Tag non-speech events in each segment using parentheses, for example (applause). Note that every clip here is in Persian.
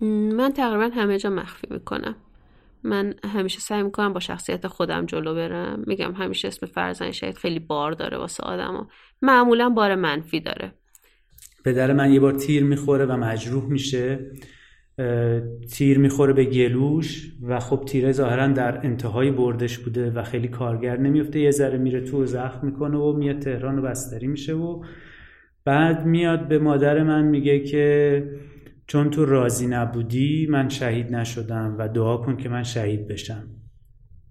من تقریبا همه جا مخفی می‌کنم. من همیشه سعی می‌کنم با شخصیت خودم جلو برم. میگم همیشه اسم فرزن شهید خیلی بار داره واسه آدم معمولا بار منفی داره. پدر من یه بار تیر می‌خوره و مجروح میشه. تیر می‌خوره به گلوش و خب تیره ظاهرا در انتهای بردش بوده و خیلی کارگر نمیفته یه ذره میره تو و زخم می‌کنه و میاد تهران و بستری میشه و بعد میاد به مادر من میگه که چون تو راضی نبودی من شهید نشدم و دعا کن که من شهید بشم.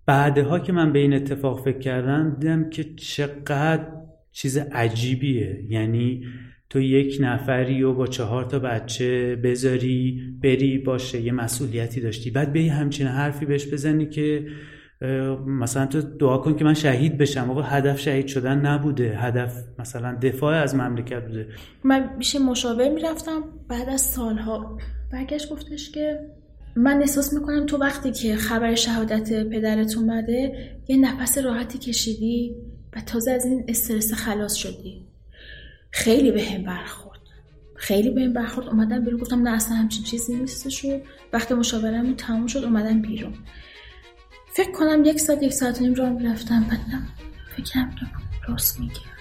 بعدها که من به این اتفاق فکر کردم دیدم که چقدر چیز عجیبیه. یعنی تو یک نفری و با چهار تا بچه بذاری بری باشه یه مسئولیتی داشتی. بعد به همچین حرفی بهش بزنی که مثلا تو دعا کن که من شهید بشم. آقا هدف شهید شدن نبوده. هدف مثلا دفاع از مملکت بوده. من میشه مشاور می‌رفتم. بعد از سالها برگشت گفتش که من احساس می‌کنم تو وقتی که خبر شهادت پدرت اومده یه نفس راحتی کشیدی و تازه از این استرس خلاص شدی. خیلی به هم برخورد. خیلی به هم برخورد. اومدم بیرون. گفتم نه اصلا همچین چیزی نیستش وقتی مشاورم تموم شد اومدم بیرون. فکر کنم یک ساعت یک ساعت نیم راه می‌رفتم بعدم فکرم که راست میگه.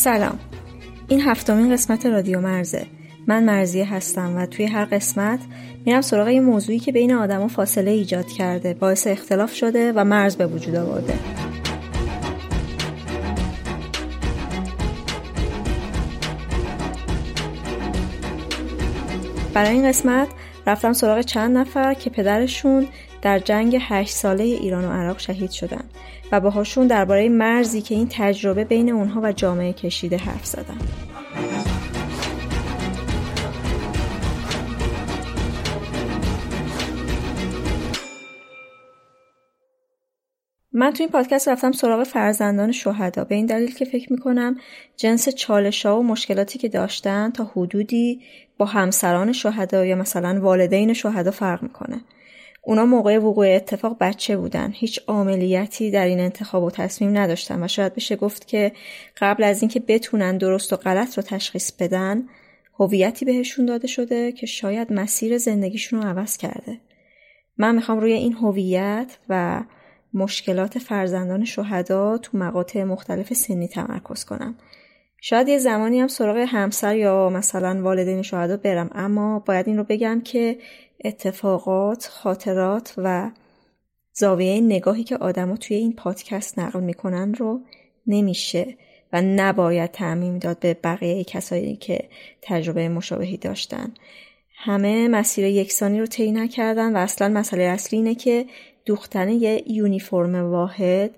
سلام. این هفتمین قسمت رادیو مرزه. من مرزیه هستم و توی هر قسمت میرم سراغ یه موضوعی که بین آدما فاصله ایجاد کرده باعث اختلاف شده و مرز به وجود آورده. برای این قسمت رفتم سراغ چند نفر که پدرشون در جنگ هشت ساله ایران و عراق شهید شدن. و باهاشون درباره مرزی که این تجربه بین اونها و جامعه کشیده حرف زدم. من تو این پادکست رفتم سراغ فرزندان شهدا به این دلیل که فکر می‌کنم جنس چالش ها و مشکلاتی که داشتن تا حدودی با همسران شهدا یا مثلا والدین شهدا فرق می‌کنه. اونا موقع وقوع اتفاق بچه بودن. هیچ عاملیتی در این انتخاب و تصمیم نداشتن و شاید بشه گفت که قبل از اینکه بتونن درست و غلط رو تشخیص بدن هویتی بهشون داده شده که شاید مسیر زندگیشون رو عوض کرده. من می‌خوام روی این هویت و مشکلات فرزندان شهدا تو مقاطع مختلف سنی تمرکز کنم. شاید یه زمانی هم سراغ همسر یا مثلا والدین شهدا برم اما باید این رو بگم که اتفاقات، خاطرات و زاویه نگاهی که آدما توی این پادکست نقل می‌کنن رو نمیشه و نباید تعمیم داد به بقیه کسایی که تجربه مشابهی داشتن. همه مسیر یکسانی رو طی نکردن و اصلا مسئله اصلی اینه که دوختن یه یونیفرم واحد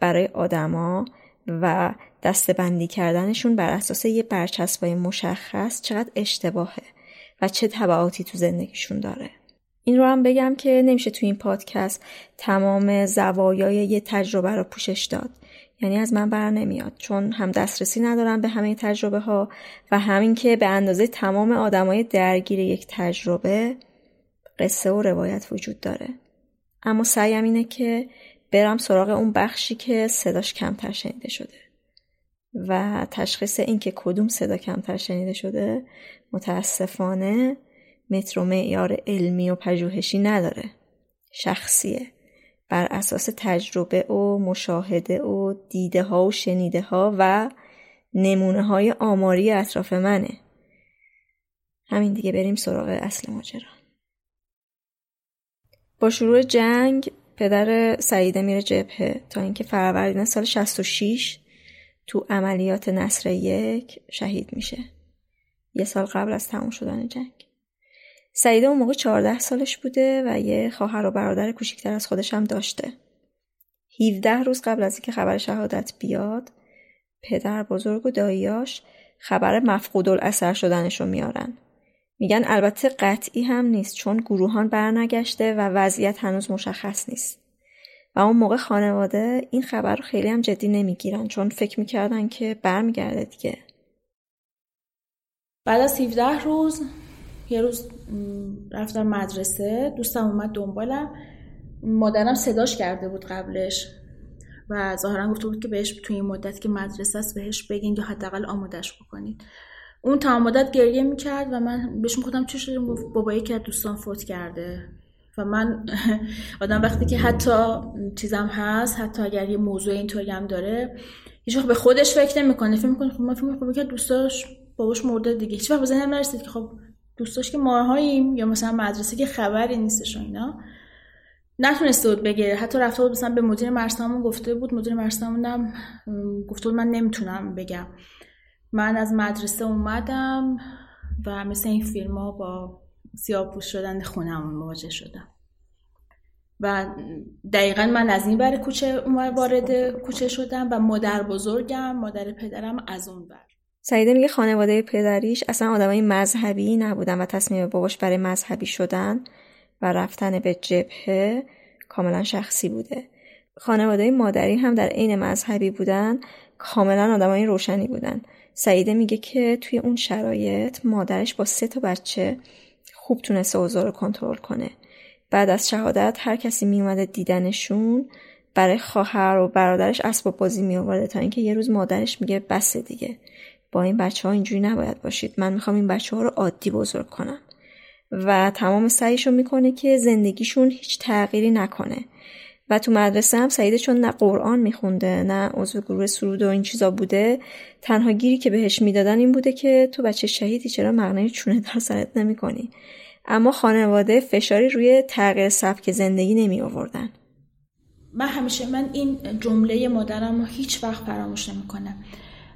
برای آدما و دستبندی کردنشون بر اساس یه برچسبای مشخص چقدر اشتباهه. چه تبعاتی تو زندگیشون داره. این رو هم بگم که نمیشه تو این پادکست تمام زوایای یه تجربه رو پوشش داد. یعنی از من بر نمیاد چون هم دسترسی ندارم به همه تجربه ها و همین که به اندازه تمام آدمای درگیر یک تجربه قصه و روایت وجود داره. اما سعیم اینه که برم سراغ اون بخشی که صداش کمتر شنیده شده. و تشخیص اینکه کدوم صدا کمتر شنیده شده متاسفانه و معیار علمی و پژوهشی نداره. شخصیه. بر اساس تجربه و مشاهده و دیده ها و شنیده ها و نمونه های آماری اطراف منه. همین دیگه بریم سراغ اصل ماجرا. با شروع جنگ پدر سعیده میره جبهه تا اینکه فروردین سال 66 تو عملیات نصر یک شهید میشه یه سال قبل از تموم شدن جنگ سعیده اون موقع 14 سالش بوده و یه خواهر و برادر کوچیکتر از خودش هم داشته 17 روز قبل از اینکه خبر شهادت بیاد پدر بزرگ و داییاش خبر مفقود الاثر شدنش رو میارن. میگن البته قطعی هم نیست چون گروهان برنگشته و وضعیت هنوز مشخص نیست. و اون موقع خانواده این خبر رو خیلی هم جدی نمی‌گیرن چون فکر می‌کردن که برمیگرده دیگه. بعد از 17 روز یه روز رفتم مدرسه دوستم اومد دنبالم. مادرم صداش کرده بود قبلش و ظاهرا گفته بود که بهش توی این مدت که مدرسه است بهش بگین یا حداقل آمادش بکنید اون تا مدت گریه می‌کرد و من بهش می‌گفتم چی شده؟ بابایی که دوستان فوت کرده. و من (laughs) آدم وقتی که حتی چیزم هست حتی اگر یه موضوع اینطوری هم داره هیچ به خودش فکر نمی‌کنه. فکر می‌کنه خب من فکر می‌کنم که دوستاش باباش مرده دیگه. هیچ وقت به ذهنم نرسید که خب دوستاش که ماهاییم یا مثلا مدرسه که خبری نیستش و اینا نتونسته بود بگه. حتی رفته بود مثلا به مدیر مرسامون گفته بود. مدیر مرسامونم گفته بود من نمی‌تونم بگم. من از مدرسه اومدم و مثل این فیلم ها با سیاه پوش شدن خونمون مواجه شدم. و دقیقا من از این بر کوچه وارد کوچه شدم و مادر بزرگم مادر پدرم از اون بر سعیده میگه خانواده پدریش اصلا آدمای مذهبی نبودن و تصمیم باباش برای مذهبی شدن و رفتن به جبهه کاملا شخصی بوده. خانواده مادری هم در عین مذهبی بودن کاملا آدمای روشنی بودن. سعیده میگه که توی اون شرایط مادرش با سه تا بچه خوب تونسته اوضاع رو کنترل کنه. بعد از شهادت هر کسی میومده دیدنشون برای خواهر و برادرش اسباب بازی می تا اینکه یه روز مادرش میگه بس دیگه. با این بچه ها اینجوری نباید باشید. من می‌خوام این بچه ها رو عادی بزرگ کنم. و تمام سعیشو می‌کنه که زندگیشون هیچ تغییری نکنه. و تو مدرسه هم سعیده چون نه قرآن میخونده نه عضو گروه سرود و این چیزا بوده. تنها گیری که بهش می‌دادن این بوده که تو بچه شهیدی چرا مغنه چونه در سرت نمی‌کنی؟ اما خانواده فشاری روی تغییر سبک زندگی نمی آوردن. من همیشه من این جمله مادرم رو هیچ وقت فراموش نمی‌کنم.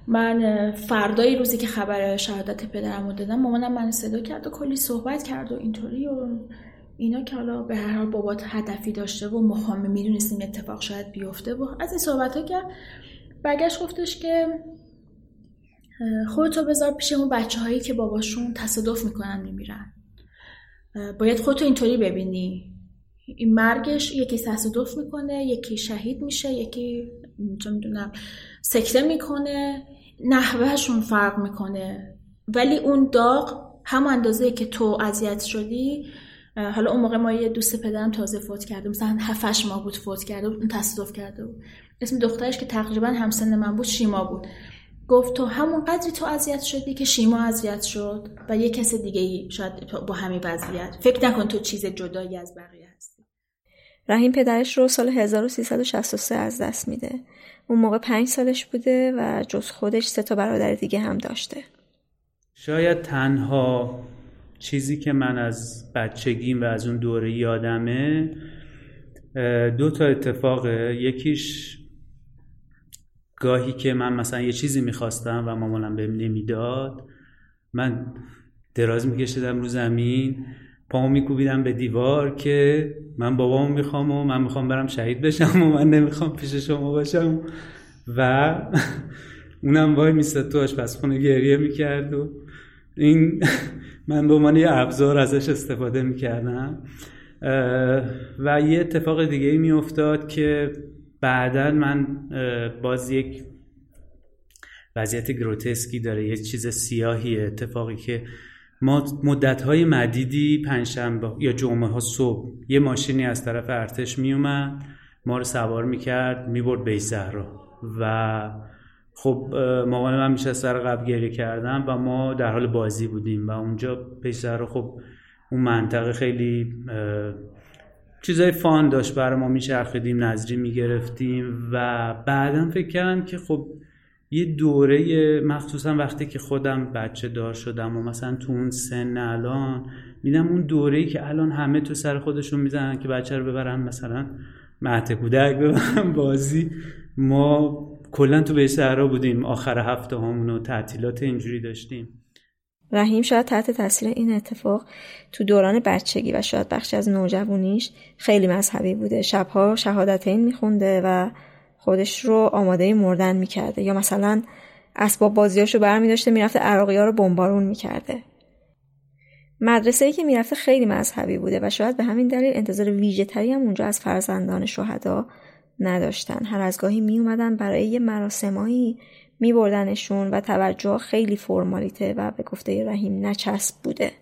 من فردای روزی که خبر شهادت پدرم رو دادم مامانم من صدا کرد و کلی صحبت کرد و اینطوری و اینا که حالا به هر حال بابات هدفی داشته و مخامه می‌دونستیم اتفاق شاید بیفته و از این صحبت ها کرد برگشت گفتش که خودتو بذار پیش اون بچه هایی که باباشون تصادف می‌کنن میمیرن. باید خودتو اینطوری ببینی. این مرگش یکی تصادف می‌کنه یکی شهید میشه یکی چه می‌دونم سکته می‌کنه نحوهشون فرق می‌کنه. ولی اون داغ هم اندازه که تو اذیت شدی حالا اون موقع ما یه دوست پدرم تازه فوت کرده مثلا هفتش ماه بود فوت کرده بود اون تصادف کرده بود. اسم دخترش که تقریبا همسن من بود شیما بود. گفت تو همون قدری تو اذیت شدی که شیما اذیت شد و یه کس دیگه ای شاید با همین وضعیت. فکر نکن تو چیز جدایی از بقیه هستی. رحیم پدرش رو سال 1363 از دست میده. اون موقع پنج سالش بوده و جز خودش سه تا برادر دیگه هم داشته. شاید تنها چیزی که من از بچگیم و از اون دوره یادمه دو تا اتفاقه یکیش گاهی که من مثلا یه چیزی می‌خواستم و مامانم بهم نمی‌داد من دراز میکشیدم رو زمین پامو میکوبیدم به دیوار که من بابامو می‌خوام و من می‌خوام برم شهید بشم و من نمی‌خوام پیش شما باشم. و (laughs) اونم وای میستد تو آشپزخونه گریه می‌کرد و این (laughs) من به عنوان یه ابزار ازش استفاده می‌کردم. و یه اتفاق دیگه ای میافتاد که بعدا من باز یک وضعیت گروتسکی داره یه چیز سیاهی اتفاقی که ما مدت های مدیدی پنجشنبه یا جمعه ها صبح یه ماشینی از طرف ارتش میومد ما رو سوار می‌کرد می‌برد به زهرا. و خب مامان من میشه سر قبل گریه کردم و ما در حال بازی بودیم و اونجا زهرا خب اون منطقه خیلی چیزای فان داشت برای ما میچرخیدیم نظری می‌گرفتیم و بعدا فکر کردم که خب یه دوره مخصوصا وقتی که خودم بچه دار شدم و مثلا تو اون سن الان میدم اون دوره ای که الان همه تو سر خودشون می‌زنن که بچه رو ببرن مثلا مهد کودک ببرن بازی ما کلا تو به صحرا بودیم آخر هفته همون و تعطیلات اینجوری داشتیم. رحیم شاید تحت تاثیر این اتفاق تو دوران بچگی و شاید بخشی از نوجوانیش خیلی مذهبی بوده. شبها شهادتین میخونده و خودش رو آماده مردن می‌کرده. یا مثلا اسباب بازیاشو برمی داشته می‌رفته عراقی ها رو بمبارون می‌کرده. مدرسه ای که می‌رفته خیلی مذهبی بوده و شاید به همین دلیل انتظار ویژه تری هم اونجا از فرزندان شهدا نداشتن. هر از گاهی می اومدن برای یه مراسمایی می بردنشون و توجه خیلی فرمالیته و به گفته رحیم نچسب بوده.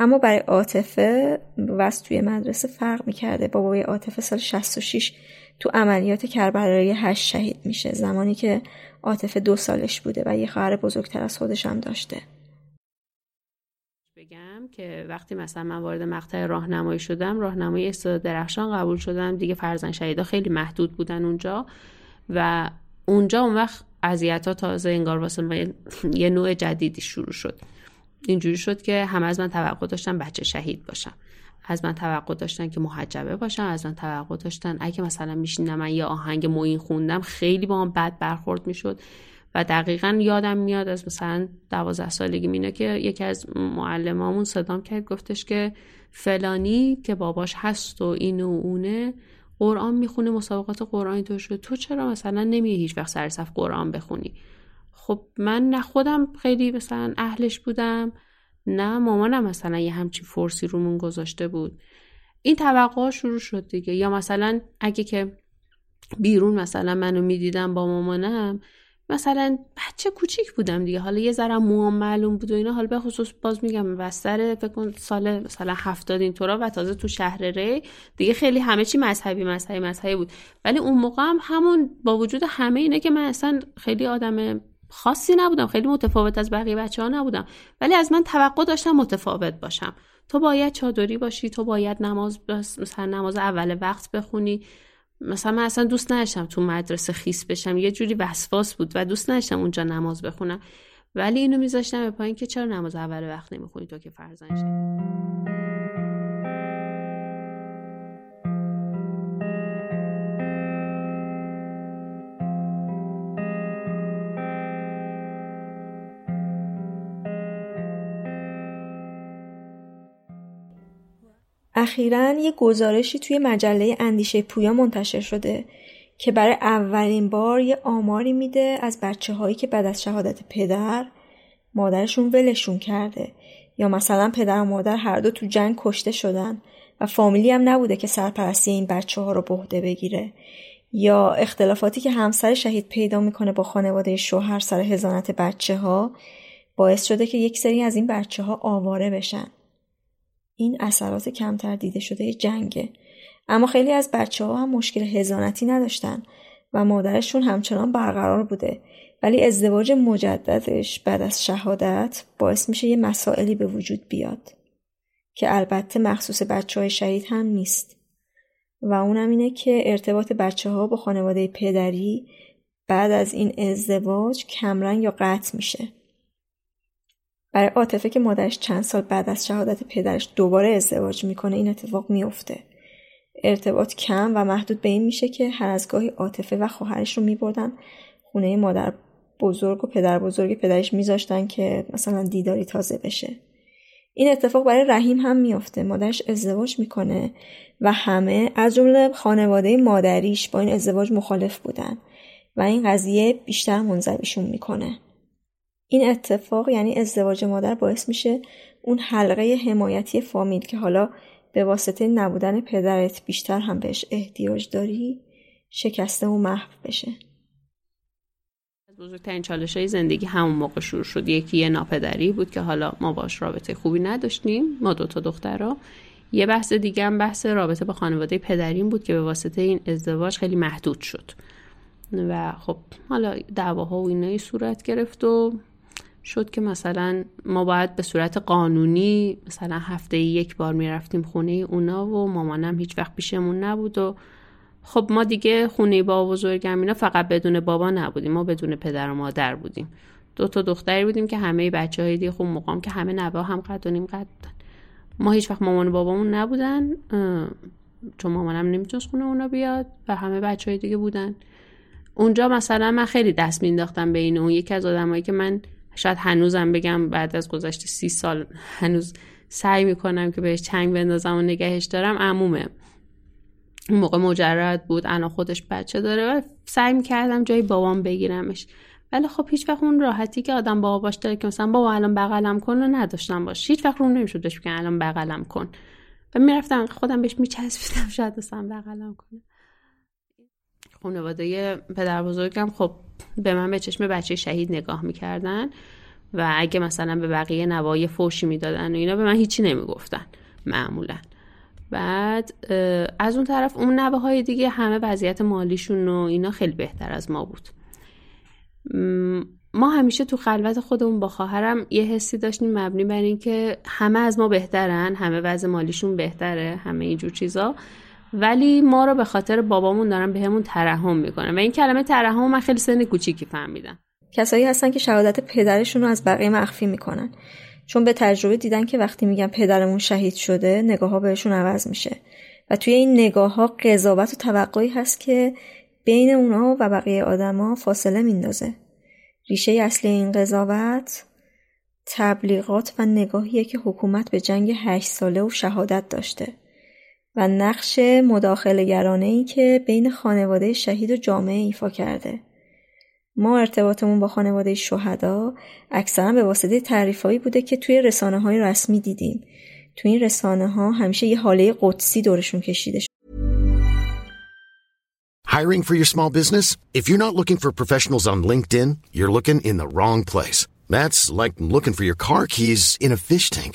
اما برای عاطفه وز توی مدرسه فرق می‌کرده. بابای عاطفه سال 66 تو عملیات کربلای هشت شهید میشه. زمانی که عاطفه دو سالش بوده و یه خواهر بزرگتر از خودش هم داشته. بگم که وقتی مثلا من وارد مقطع راهنمایی شدم راهنمایی استاد درخشان قبول شدم. دیگه فرزن شهیدا خیلی محدود بودن اونجا و اونجا اون وقت اذیت ها تازه انگار واسه یه نوع جدیدی شروع شد. اینجوری شد که همه از من توقع داشتن بچه شهید باشم. از من توقع داشتن که محجبه باشم. از من توقع داشتن اگه مثلا میشینم من یه آهنگ موین خوندم خیلی با هم بد برخورد می‌شد. و دقیقا یادم میاد از مثلا دوازده سالگی مینه که یکی از معلمامون صدام کرد گفتش که فلانی که باباش هست و این و اونه قرآن می‌خونه مسابقات قرآنی تو شده. تو چرا مثلا نمیری هیچ وقت سر صف قرآن بخونی؟ خب من نه خودم خیلی مثلا اهلش بودم نه مامانم مثلا یه همچی فرسی رومون گذاشته بود. این توقع شروع شد دیگه. یا مثلا اگه که بیرون مثلا منو می‌دیدم با مامانم مثلا بچه کوچیک بودم دیگه. حالا یه ذره موام معلوم بود و اینا. حالا به خصوص باز میگم بستر فکر کن سال مثلا هفتاد اینطورا و تازه تو شهر ری. دیگه خیلی همه چی مذهبی مذهبی مذهبی بود. ولی اون موقع هم همون با وجود همه اینه که من اصلا خیلی آدم خاصی نبودم. خیلی متفاوت از بقیه بچه ها نبودم. ولی از من توقع داشتم متفاوت باشم. تو باید چادری باشی تو باید نماز مثلا نماز اول وقت بخونی. مثلا من اصلا دوست نداشتم تو مدرسه خیس بشم. یه جوری وسواس بود و دوست نداشتم اونجا نماز بخونم. ولی اینو میذاشتم به پایین که چرا نماز اول وقت نمی‌خونی تو که فرزند اخیرا یه گزارشی توی مجله اندیشه پویا منتشر شده که برای اولین بار یه آماری میده از بچه هایی که بعد از شهادت پدر مادرشون ولشون کرده. یا مثلا پدر و مادر هر دو تو جنگ کشته شدن و فامیلی هم نبوده که سرپرستی این بچه ها رو بهده بگیره. یا اختلافاتی که همسر شهید پیدا می‌کنه با خانواده شوهر سر هزانت بچه ها باعث شده که یک سری از این بچه ها آواره بشن. این اثرات کمتر دیده شده جنگه. اما خیلی از بچه ها هم مشکل هزانتی نداشتن و مادرشون همچنان برقرار بوده. ولی ازدواج مجددش بعد از شهادت باعث میشه یه مسائلی به وجود بیاد که البته مخصوص بچه های شهید هم نیست. و اونم اینه که ارتباط بچه ها با خانواده پدری بعد از این ازدواج کمرنگ یا قطع میشه. برای عاطفه که مادرش چند سال بعد از شهادت پدرش دوباره ازدواج می‌کنه این اتفاق میافته. ارتباط کم و محدود به این میشه که هر از گاهی عاطفه و خواهرش رو میبردن. خونه مادر بزرگ و پدر بزرگ پدرش میذاشتن که مثلا دیداری تازه بشه. این اتفاق برای رحیم هم میافته. مادرش ازدواج می‌کنه و همه از جمله خانواده مادریش با این ازدواج مخالف بودن و این قضیه بیشتر منظویشون می‌کنه. این اتفاق یعنی ازدواج مادر باعث میشه اون حلقه حمایتی فامیل که حالا به واسطه نبودن پدرت بیشتر هم بهش احتیاج داری شکسته و محو بشه. بزرگترین چالش های زندگی همون موقع شروع شد. یکی یه ناپدری بود که حالا ما باش رابطه خوبی نداشتیم ما دوتا دخترها یه بحث دیگه هم بحث رابطه با خانواده پدریم بود که به واسطه این ازدواج خیلی محدود شد. و خب حالا دعواها و اینایی صورت گرفت و شد که مثلا ما باید به صورت قانونی مثلا هفته یک بار می‌رفتیم خونه اونا و مامانم هیچ وقت پیشمون نبود و خب ما دیگه خونه با بزرگم اینا فقط بدون بابا نبودیم ما بدون پدر و مادر بودیم. دو تا دختری بودیم که همه بچه های دیگه خب مقام که همه نوا هم قد و نیم قد بودن. ما هیچ وقت مامان و بابامون نبودن چون مامانم نمی‌تونست خونه اونا بیاد و همه بچه های دیگه بودن. اونجا مثلا من خیلی دست مینداختم به این اون یکی از آدمایی که من شاید هنوزم بگم بعد از گذشت سی سال هنوز سعی می‌کنم که بهش چنگ بندازم و نگهش دارم عمومه. اون موقع مجرد بود الان خودش بچه داره و سعی می‌کردم جای بابام بگیرمش. ولی خب هیچ وقت اون راحتی که آدم با باش داره که مثلا بابا الان بغلم کن و نداشتم باش. هیچ وقت رو نمی‌شد بهش بگم الان بغلم کن. و می‌رفتم خودم بهش میچسبیدم شاید اصلا بغلم کنه. خانواده پدر بزرگم خب به من به چشم بچه شهید نگاه می‌کردن و اگه مثلا به بقیه نوای فوشی می‌دادن و اینا به من هیچی نمی‌گفتن معمولا. بعد از اون طرف اون نوه های دیگه همه وضعیت مالیشون و اینا خیلی بهتر از ما بود. ما همیشه تو خلوت خودمون با خواهرم یه حسی داشتیم مبنی بر اینکه همه از ما بهترن همه وضع مالیشون بهتره همه اینجور چیزا. ولی ما رو به خاطر بابامون دارن بهمون به ترحم می‌کنن. و این کلمه ترحم من خیلی سن کوچیکی فهمیدم. کسایی هستن که شهادت پدرشون رو از بقیه مخفی می‌کنن. چون به تجربه دیدن که وقتی میگن پدرمون شهید شده نگاه ها بهشون عوض میشه. و توی این نگاه ها قضاوت و توقعی هست که بین اونا و بقیه آدما فاصله میندازه. ریشه اصلی این قضاوت تبلیغات و نگاهیه که حکومت به جنگ هشت ساله و شهادت داشته. و نقش مداخله ای که بین خانواده شهید و جامعه ایفا کرده ما ارتباطمون با خانواده شهدا اکثرا به واسطه تعریفهایی بوده که توی رسانه های رسمی دیدیم توی این رسانه ها همیشه یه حاله قدسی دورشون کشیده شد Hiring for your small business? If you're not looking for professionals on LinkedIn, you're looking in the wrong place. That's like looking for your car keys in a fish tank.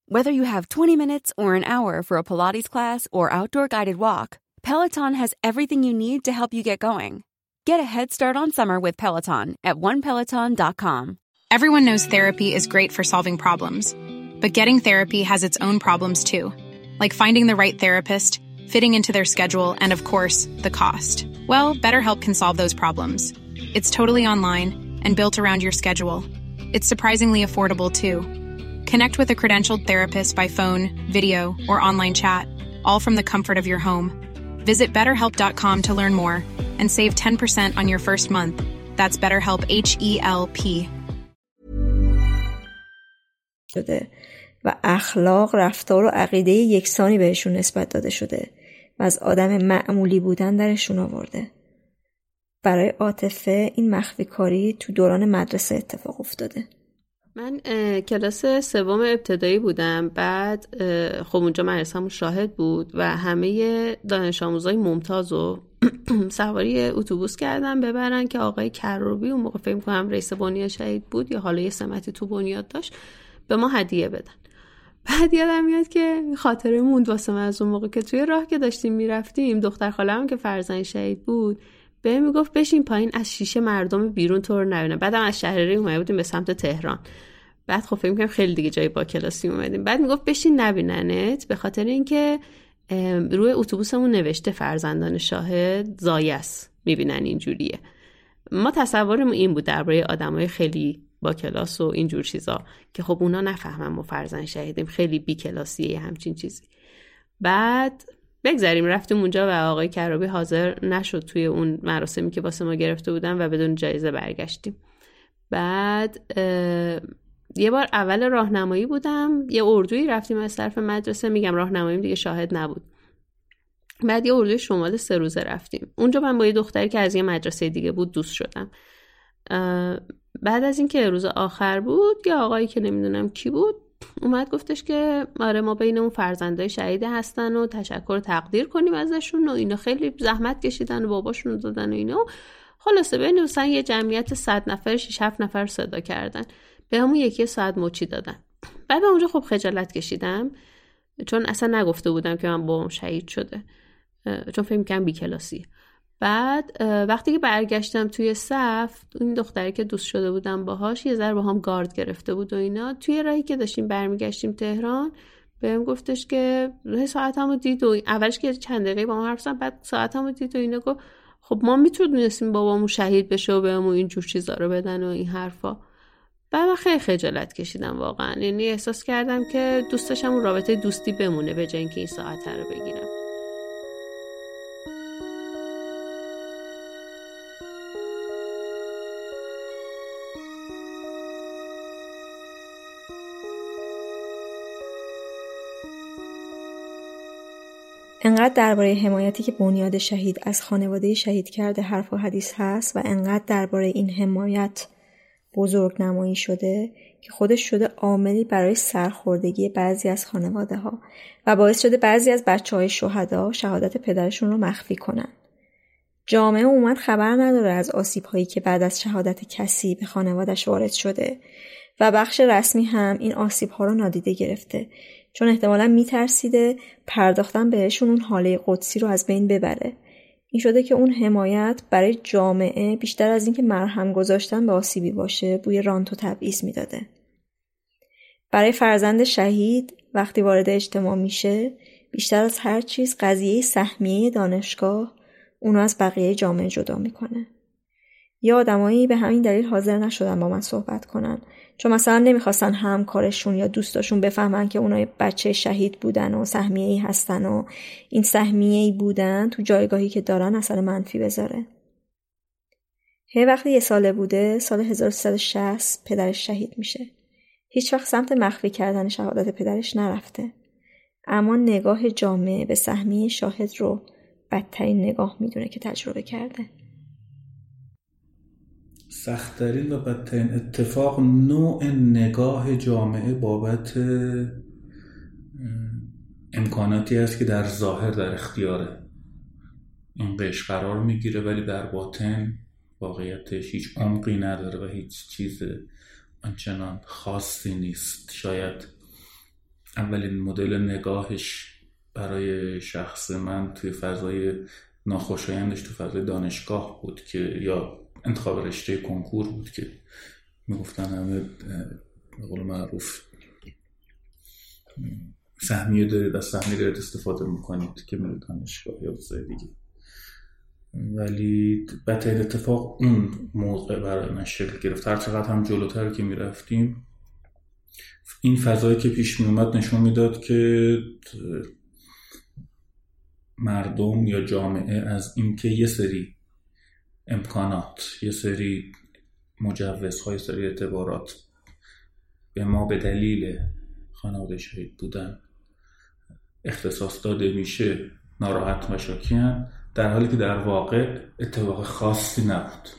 Whether you have 20 minutes or an hour for a Pilates class or outdoor guided walk, Peloton has everything you need to help you get going. Get a head start on summer with Peloton at onepeloton.com. Everyone knows therapy is great for solving problems, but getting therapy has its own problems too, like finding the right therapist, fitting into their schedule, and of course, the cost. Well, BetterHelp can solve those problems. It's totally online and built around your schedule. It's surprisingly affordable too. Connect with a credentialed therapist by phone, video, or online chat, all from the comfort of your home. Visit betterhelp.com to learn more and save 10% on your first month. That's BetterHelp H E L P. شده و اخلاق، رفتار و عقیده یکسانی بهشون نسبت داده شده و از آدم معمولی بودن درشون آورده. برای عاطفه این مخفی کاری تو دوران مدرسه اتفاق افتاده. من کلاس سوم ابتدایی بودم. بعد خب اونجا مدرسه‌مون شاهد بود و همه دانش آموزای ممتاز و (clears throat) سواری اتوبوس کردم ببرن که آقای کروبی اون موقع فکر کنم رئیس بنیاد شهید بود یا حالا یه سمتی تو بنیاد داشت به ما هدیه بدن. بعد یادم میاد که خاطره موند واسه من از اون موقع که توی راه که داشتیم می‌رفتیم دختر خالم که فرزند شهید بود به می‌گفت بشین پایین از شیشه مردم بیرون تو رو نبینم بعدم از شهرری اومده بودیم به سمت تهران. بعد خب فکر خیلی دیگه جای با کلاسی اومدیم. بعد می‌گفت بشین نبیننت به خاطر اینکه روی اتوبوسمون نوشته فرزندان شاهد زایس می‌بینن اینجوریه. ما تصورمون این بود درباره آدمای خیلی با کلاس و اینجور چیزا که خب اونا نفهمن ما فرزند شهیدیم خیلی بی کلاسیه همچین چیزی. بعد بگذاریم. رفتیم اونجا و آقای کرابی حاضر نشد توی اون مراسمی که واسه ما گرفته بودن و بدون جایزه برگشتیم. بعد یه بار اول راهنمایی بودم. یه اردویی رفتیم از طرف مدرسه. میگم راهنماییم دیگه شاهد نبود. بعد یه اردوی شمال سه روزه رفتیم. اونجا من با یه دختری که از یه مدرسه دیگه بود دوست شدم. بعد از اینکه روز آخر بود یه آقایی که نمی‌دونم کی بود اومد گفتش که آره ما بین اون فرزندای شهیده هستن و تشکر تقدیر کنیم ازشون و اینا خیلی زحمت کشیدن و باباشون دادن و اینا. خلاصه بین مثلا یه جمعیت صد نفر شیش هفت نفر صدا کردن. به همون یکی ساعت مچی دادن. بعد اونجا خب خجالت کشیدم. چون اصلا نگفته بودم که من با شهید شده. چون فکر کنم بی کلاسی بعد وقتی که برگشتم توی صف این دختری که دوست شده بودم باهاش یه ذره با هم گارد گرفته بود و اینا. توی راهی که داشتیم برمیگشتیم تهران بهم گفتش که ساعتمو دید و اولش که چند دقیقه با ما حرف بعد ساعتمو دید و اینا گفت خب ما می‌تونستیم بابامو شهید بشه و بهمون این جور چیزا رو بدن و این حرفا. بعد من خیلی خجالت کشیدم واقعا. یعنی احساس کردم که دوست اون رابطه دوستی بمونه به جای اینکه این ساعت رو بگیرم. انقدر درباره حمایتی که بنیاد شهید از خانواده شهید کرده حرف و حدیث هست و انقدر درباره این حمایت بزرگ نمایی شده که خودش شده عاملی برای سرخوردگی بعضی از خانواده ها و باعث شده بعضی از بچه های شهدا شهادت پدرشون رو مخفی کنن. جامعه عموما خبر نداره از آسیب هایی که بعد از شهادت کسی به خانوادش وارد شده و بخش رسمی هم این آسیب ها رو نادیده گرفته چون احتمالا میترسیده پرداختن بهشون اون حاله قدسی رو از بین ببره. این شده که اون حمایت برای جامعه بیشتر از اینکه مرهم گذاشتن به آسیبی باشه بوی رانت و تبعیض می‌داده. برای فرزند شهید وقتی وارد اجتماع میشه بیشتر از هر چیز قضیه سهمیه دانشگاه اونو از بقیه جامعه جدا می‌کنه. یا آدمایی به همین دلیل حاضر نشدن با من صحبت کنن. چون مثلا نمی‌خواستن همکارشون یا دوستاشون بفهمن که اونای بچه شهید بودن و سهمیه ای هستن و این سهمیه ای بودن تو جایگاهی که دارن اثر منفی بذاره. هی وقتی یه ساله بوده سال 1360 پدرش شهید میشه. هیچ وقت سمت مخفی کردن شهادت پدرش نرفته. اما نگاه جامعه به سهمیه شاهد رو بدترین نگاه می‌دونه که تجربه کرده. سختترین و بدترین اتفاق نوع نگاه جامعه بابت امکاناتی است که در ظاهر در اختیاره. این قش قرار می‌گیره ولی در باطن واقعیتش هیچ عمقی نداره و هیچ چیز آنچنان خاصی نیست. شاید اولین مدل نگاهش برای شخص من توی فضای ناخوشایندش تو فضای دانشگاه بود که یا انتخاب رشته کنکور بود که می‌گفتن همه به قول معروف سهمیه دارید از سهمیه دارید استفاده می‌کنید که میرید دانشگاه یا دیگه. ولی بدترین اتفاق اون موقع برای من شکل گرفت. هر چقدر هم جلوتر که می‌رفتیم این فضایی که پیش میومد نشون می‌داد که مردم یا جامعه از اینکه یه سری امکانات یه سری مجوزهای سری اعتبارات به ما به دلیل خانواده شهید بودن اختصاص داده میشه ناراحت و شاکیان در حالی که در واقع اتفاق خاصی نبود.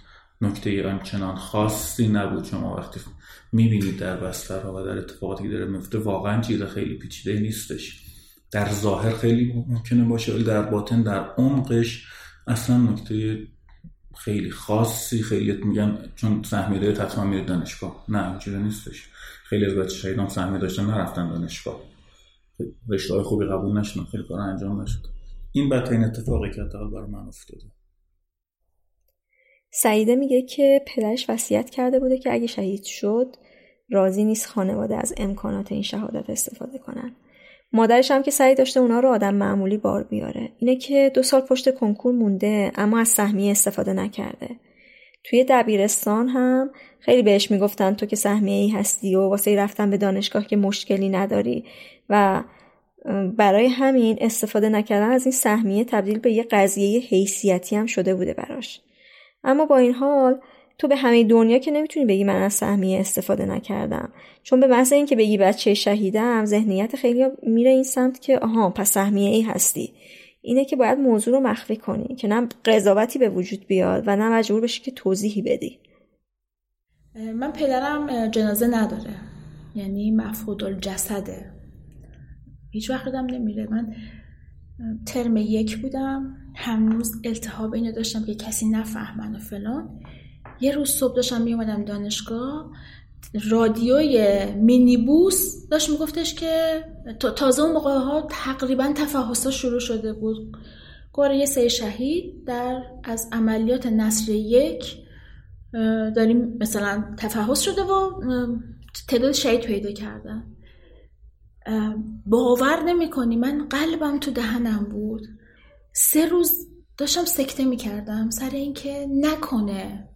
نکته آنچنان خاصی نبود. شما وقتی می‌بینید در بسترها و در اتفاقاتی که داره میفته واقعا چیز خیلی پیچیده نیستش. در ظاهر خیلی ممکنه باشه ولی در باطن در عمقش اصلا نکته خیلی خاصی خیلی میگن چون سهمیه داره حتما میره دانشگاه. نه اینجوری نیستش. خیلی از بچه شهیدان سهمیه داشتن نرفتن دانشگاه. رشته های خوبی قبول نشدن خیلی کار انجام نشد. این بدترین اتفاقی که حداقل برای من افتاده. سعیده میگه که پدرش وصیت کرده بوده که اگه شهید شد راضی نیست خانواده از امکانات این شهادت استفاده کنن. مادرش هم که سعی داشته اونا رو آدم معمولی بار بیاره. اینه که دو سال پشت کنکور مونده اما از سهمیه استفاده نکرده. توی دبیرستان هم خیلی بهش می‌گفتن تو که سهمیه ای هستی و واسه رفتن به دانشگاه که مشکلی نداری. و برای همین استفاده نکردن از این سهمیه تبدیل به یه قضیه حیثیتی هم شده بوده براش. اما با این حال تو به همه دنیا که نمی‌تونی بگی من از سهمیه استفاده نکردم. چون به محض اینکه بگی بچه شهیدم ذهنیت خیلی میره این سمت که آها پس سهمیه ای هستی. اینه که باید موضوع رو مخفی کنی که نه قضاوتی به وجود بیاد و نه مجبور بشی که توضیحی بدی. من پدرم جنازه نداره. یعنی مفقود الجسده هیچ وقت نمیره. من ترم یک بودم. هنوز التهاب اینو داشتم که کسی نفهمن و فلان. یه روز صبح داشتم میومدم دانشگاه رادیوی مینیبوس داشت میگفتش که تازه اون موقع ها تقریبا تفحص شروع شده بود. گوره سه شهید در از عملیات نصر یک داریم مثلا تفحص شده و تعداد شهید پیدا کردن. باور نمی کنی من قلبم تو دهنم بود. سه روز داشتم سکته می کردم سر اینکه نکنه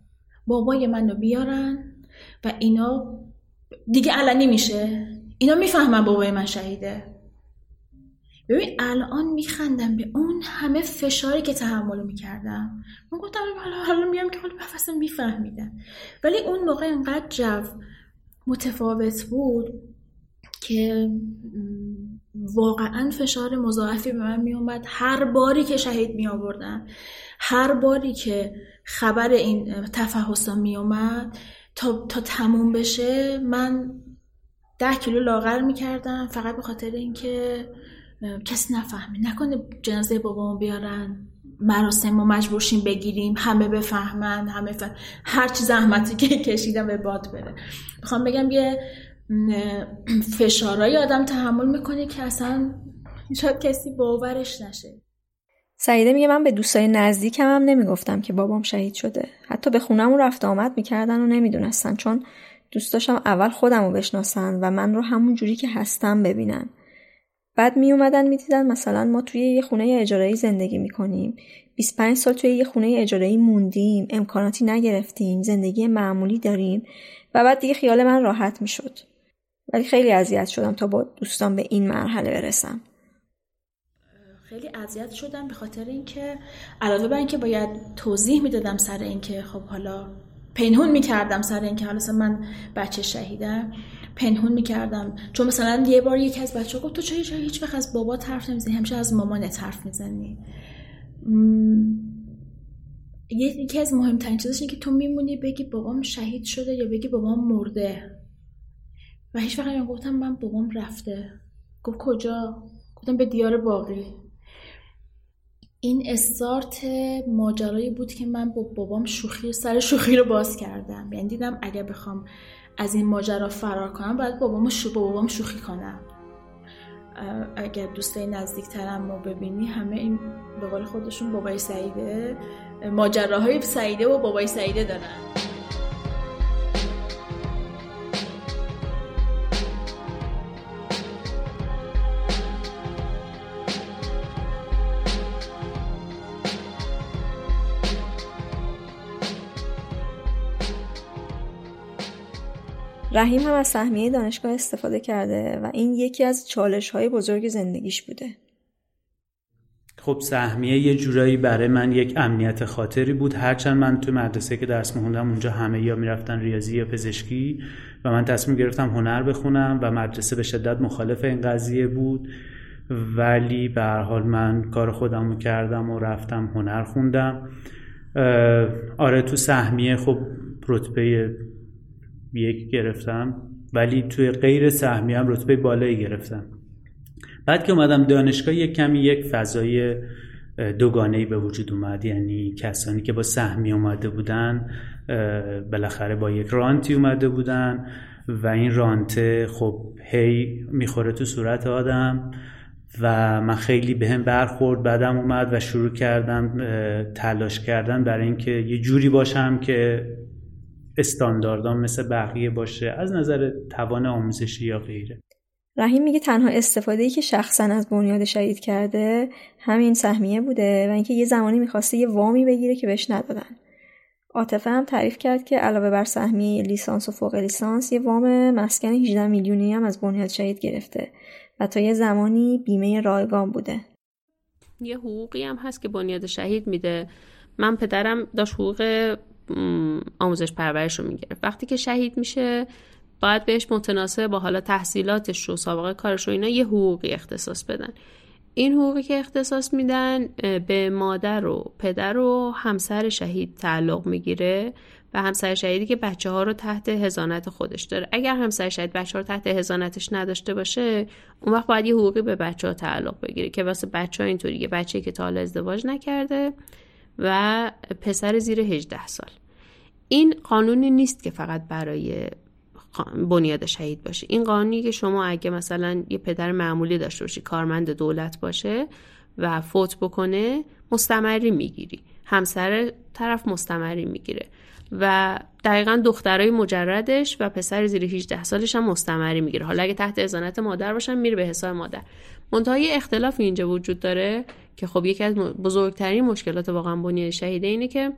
بابای منو بیارن و اینا دیگه علنی میشه اینا می‌فهمن بابای من شهیده. ببین الان میخندم به اون همه فشاری که تحمل می‌کردم. من گفتم حالا حالا میام که حالا اصلا میفهمیدم ولی اون موقع انقدر جو متفاوت بود که واقعا فشار مضاعفی به من میومد هر باری که شهید می آوردن هر باری که خبر این تفحصا می اومد تا, تا تموم بشه من ده کیلو لاغر می کردم فقط به خاطر اینکه کسی نفهمه نکنه جنازه بابامو بیارن مراسم ما مجبورشیم بگیریم همه بفهمن همه فهم. هر چی زحمتی که کشیدم به باد بره. می‌خوام بگم یه فشارهای آدم تحمل می‌کنه که اصلا شاید کسی باورش نشه. سعیده میگه من به دوستای نزدیکم هم نمی‌گفتم که بابام شهید شده. حتی به خونمون رفت آمد می‌کردن و نمی‌دونستن چون دوست داشتم اول خودم رو بشناسن و من رو همون جوری که هستم ببینن. بعد می اومدن می‌دیدن مثلا ما توی یه خونه اجاره‌ای زندگی می‌کنیم. 25 سال توی یه خونه اجاره‌ای موندیم امکاناتی نگرفتیم زندگی معمولی داریم و بعد دیگه خیال من راحت می‌شد. ولی خیلی اذیت شدم تا با دوستان به این مرحله برسم. خیلی اذیت شدم به خاطر اینکه علاوه بر اینکه باید توضیح می‌دادم سر اینکه خب حالا پنهون می‌کردم سر اینکه حالا من بچه شهیدم پنهون می‌کردم. چون مثلا یه بار یکی از بچه گفت تو چرا هیچ وقت از بابا حرف نمی‌زنی؟ همیشه از مامانت حرف می‌زنی. یکی از مهمترین چیزش اینه که تو میمونی بگی بابام شهید شده یا بگی بابام مرده. و هیچ وقت گفتم من بابام رفته. گفت کجا؟ گفتم به دیار باقی. این استارت ماجرایی بود که من با بابام شوخی سر شوخی رو باز کردم. یعنی دیدم اگر بخوام از این ماجرا فرار کنم باید بابام شو بابام شوخی کنم. اگر دوستای نزدیکترم رو ببینی همه این به قول خودشون بابای سعیده. ماجراهای سعیده و بابای سعیده دارن. رحیم هم از سهمیه دانشگاه استفاده کرده و این یکی از چالش های بزرگ زندگیش بوده. خب سهمیه یه جورایی برای من یک امنیت خاطری بود. هرچند من تو مدرسه که درس میخوندم اونجا همه یا می‌رفتن ریاضی یا پزشکی و من تصمیم گرفتم هنر بخونم و مدرسه به شدت مخالف این قضیه بود. ولی به هر حال من کار خودم رو کردم و رفتم هنر خوندم. آره تو سهمیه خب رتبه یک گرفتم ولی توی غیر سهمی هم رتبه بالایی گرفتم. بعد که اومدم دانشگاه یک کمی یک فضای دوگانه به وجود اومد. یعنی کسانی که با سهمی اومده بودن بالاخره با یک رانتی اومده بودن و این رانته خب هی می‌خوره تو صورت آدم و من خیلی به هم برخورد بعدم اومد و شروع کردم تلاش کردن برای اینکه یه جوری باشم که استانداردان مثل بقیه باشه از نظر توان آموزشی یا غیره. رحیم میگه تنها استفاده ای که شخصا از بنیاد شهید کرده همین سهمیه بوده و اینکه یه زمانی می‌خواسته یه وامی بگیره که بهش ندادن. عاطفه هم تعریف کرد که علاوه بر سهمیه لیسانس و فوق لیسانس یه وام مسکن 18 میلیونی هم از بنیاد شهید گرفته و تا یه زمانی بیمه رایگان بوده. یه حقوقی هم هست که بنیاد شهید میده. من پدرم داشت حقوق آموزش پرورش رو می‌گرفت. وقتی که شهید میشه باید بهش متناسب با حالا تحصیلاتش و سابقه کارش و اینا یه حقوقی اختصاص بدن. این حقوقی که اختصاص میدن به مادر و پدر و همسر شهید تعلق می‌گیره و همسر شهیدی که بچه ها رو تحت هزانت خودش داره. اگر همسر شهید بچه ها رو تحت هزانتش نداشته باشه اون وقت باید یه حقوقی به بچه ها تعلق بگیره که واسه بچه ها اینطوری یه بچه که تا حالا ازدواج نکرده و پسر زیر 18 سال. این قانونی نیست که فقط برای بنیاد شهید باشه. این قانونی که شما اگه مثلا یه پدر معمولی داشته باشی کارمند دولت باشه و فوت بکنه مستمری می‌گیری. همسر طرف مستمری می‌گیره. و دقیقا دخترای مجردش و پسر زیر 18 سالش هم مستمری می‌گیره. حالا اگه تحت ازانت مادر باشن میره به حساب مادر. منتهای اختلاف اینجا وجود داره که خب یکی از بزرگترین مشکلات واقعا بنیاد شهیده اینه که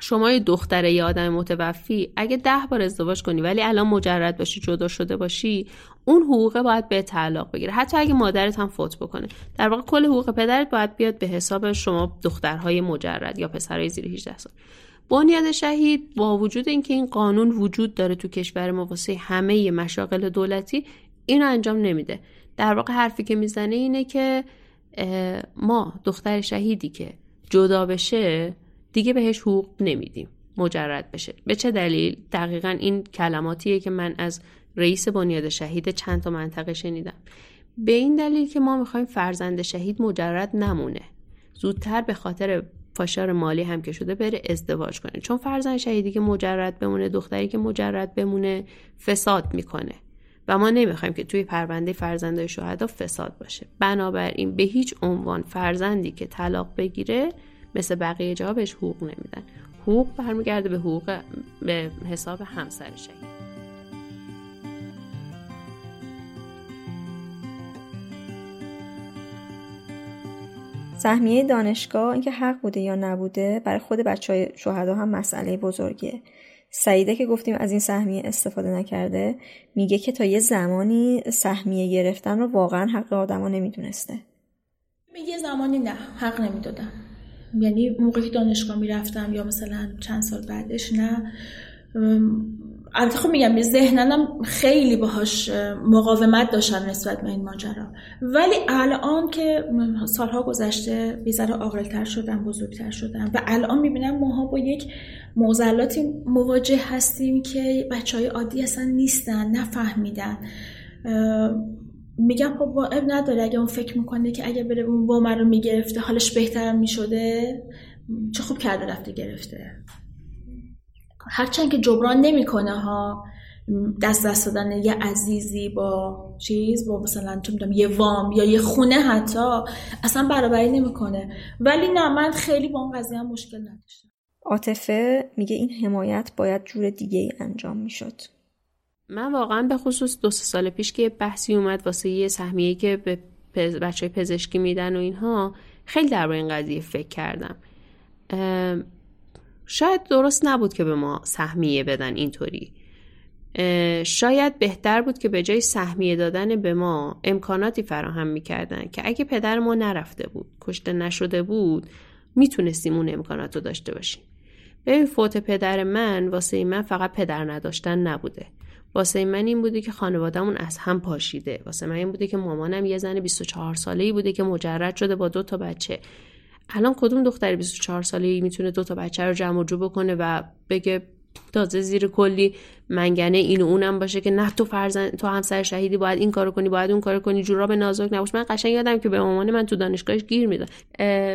شما یه دختره یه آدم متوفی اگه ده بار ازدواج کنی ولی الان مجرد باشی جدا شده باشی اون حقوقه باید به تعلق بگیره. حتی اگه مادرت هم فوت بکنه. در واقع کل حقوق پدرت باید بیاد به حساب شما دخترهای مجرد یا پسرهای زیر 18 سال. بنیاد شهید با وجود اینکه این قانون وجود داره تو کشور ما واسه همه مشاغل دولتی اینو انجام نمیده. در واقع حرفی که می‌زنه اینه که ما دختر شهیدی که جدا بشه دیگه بهش حقوق نمیدیم مجرد بشه. به چه دلیل؟ دقیقا این کلماتیه که من از رئیس بنیاد شهید چند تا منطقه شنیدم. به این دلیل که ما می‌خوایم فرزند شهید مجرد نمونه. زودتر به خاطر فشار مالی هم که شده بره ازدواج کنه. چون فرزند شهیدی که مجرد بمونه دختری که مجرد بمونه فساد می‌کنه. و ما نمی‌خوایم که توی پرونده فرزندای شهدا فساد باشه. بنابراین به هیچ عنوان فرزندی که طلاق بگیره مثل بقیه جا بهش حقوق نمیدن. حقوق برمیگرده به حقوق به حساب همسر شهید. سهمیه دانشگاه اینکه حق بوده یا نبوده برای خود بچه های شهدا هم مسئله بزرگیه. سعیده که گفتیم از این سهمیه استفاده نکرده میگه که تا یه زمانی سهمیه گرفتن رو واقعا حق آدما نمی‌دونسته. یه زمانی نه حق نمی‌دادم یعنی موقعی که دانشگاه می‌رفتم یا مثلا چند سال بعدش نه. البته خب میگم ذهنم خیلی باهاش مقاومت داشتم نسبت به این ماجرا. ولی الان که سالها گذشته بیزار عاقلتر شدم بزرگتر شدم و الان می‌بینم ماها با یک موزلاتی مواجه هستیم که بچه های عادی اصلا نیستن نفهمیدن. میگم خب با نداره اگه اون فکر می‌کنه که اگه بره اون من رو می‌گرفته حالش بهتر می‌شده چه خوب کرده رفته گرفته. هرچند که جبران نمی‌کنه ها دست دست دادن یه عزیزی با چیز با مثلا می‌دونم یه وام یا یه خونه حتی اصلا برابری نمی‌کنه. ولی نه من خیلی با اون قضیه هم مشکل نداشتم. عاطفه میگه این حمایت باید جور دیگه ای انجام می‌شد. من واقعا به خصوص دو سال پیش که بحثی اومد واسه یه سهمیه که به بچه پزشکی میدن و اینها خیلی در این قضیه فکر کردم. شاید درست نبود که به ما سهمیه بدن اینطوری. شاید بهتر بود که به جای سهمیه دادن به ما امکاناتی فراهم می‌کردن که اگه پدر ما نرفته بود کشته نشده بود می‌تونستیم اون امکانات رو داشته باشیم. ببین فوت پدر من واسه من فقط پدر نداشتن نبوده. واسه من این بوده که خانوادهمون از هم پاشیده. واسه من این بوده که مامانم یه زن 24 ساله ای بوده که مجرد شده با دو تا بچه. الان کدوم دختر 24 ساله ای می‌تونه دو تا بچه رو جمع جو بکنه و بگه تازه زیر کلی منگنه این و اونم باشه که نه تو فرزن تو همسر شهیدی باید این کارو کنی باید اون کارو کنی جوراب نازک نباش. من قشنگ یادم که به مامان من تو دانشگاهش گیر می‌داد.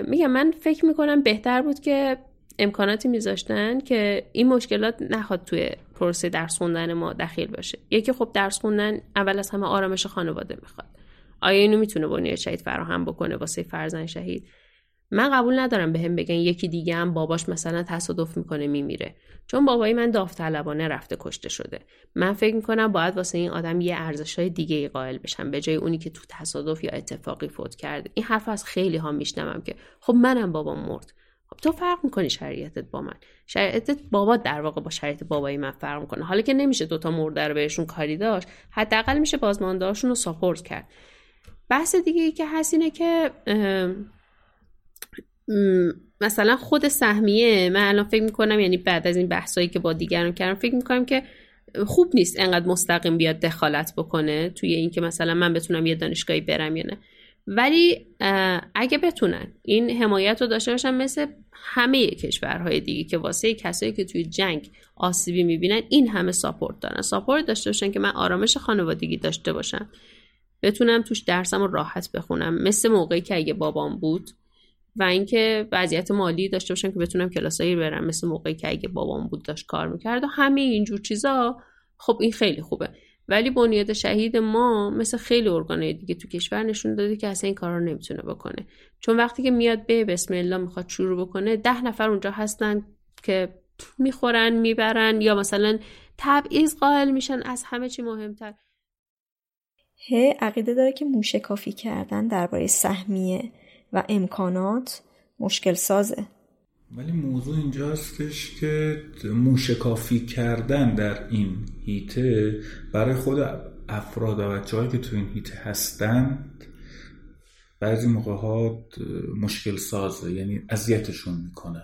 میگم من فکر می‌کنم بهتر بود که امکاناتی میذاشتن که این مشکلات نخواد توی پروسه درس خوندن ما دخیل باشه. یکی خب درس خوندن اول از همه آرامش خانواده می‌خواد. آیا اینو می‌تونه بنیاد شهید فراهم بکنه واسه فرزند شهید؟ من قبول ندارم بهم به بگن یکی دیگه هم باباش مثلا تصادف می‌کنه میمیره. چون بابای من داوطلبانه رفته کشته شده. من فکر می‌کنم باید واسه این آدم یه ارزش های دیگه ای قائل بشم به جای اونی که تو تصادف یا اتفاقی فوت کرده. این حرف از خیلی ها میشنوم که خب منم بابام مرد. خب تو فرق می‌کنی شریعتت با من. شریعتت بابا در واقع با شریعت بابای من فرق می‌کنه. حالا که نمیشه دوتا مرده رو بهشون کاری داشت حداقل میشه بازماندهاشون رو ساپورت کرد. بحث دیگه ای که هست اینه که مثلا خود سهمیه من الان فکر می‌کنم یعنی بعد از این بحثایی که با دیگران کردم فکر می‌کنم که خوب نیست انقدر مستقیم بیاد دخالت بکنه توی اینکه مثلا من بتونم یه دانشگاهی برم یا نه. ولی اگه بتونن این حمایت رو داشته باشن مثل همه کشورهای دیگه که واسه کسایی که توی جنگ آسیبی می‌بینن این همه ساپورت دارن. ساپورت داشته باشن که من آرامش خانوادگی داشته باشم. بتونم توش درسم رو راحت بخونم. مثل موقعی که اگه بابام بود و اینکه وضعیت مالی داشته باشم که بتونم کلاسایی برم مثل موقعی که اگه بابام بود داشت کار می‌کرد و همه اینجور چیزا خب این خیلی خوبه. ولی بنیاد شهید ما مثل خیلی ارگانهای دیگه تو کشور نشون داده که اصلا این کار رو نمی‌تونه بکنه. چون وقتی که میاد به بسم الله می‌خواد شروع بکنه ده نفر اونجا هستن که می‌خورن می‌برن یا مثلا تبعیض قائل میشن از همه چی مهمتر. ه عقیده داره که موشه کافی کردن درباره سهمیه. و امکانات مشکل سازه ولی موضوع اینجا هستش که موشکافی کردن در این هیته برای خود افراد و بچه که تو این هیته هستند بعضی موقع ها مشکل سازه یعنی اذیتشون می‌کنه.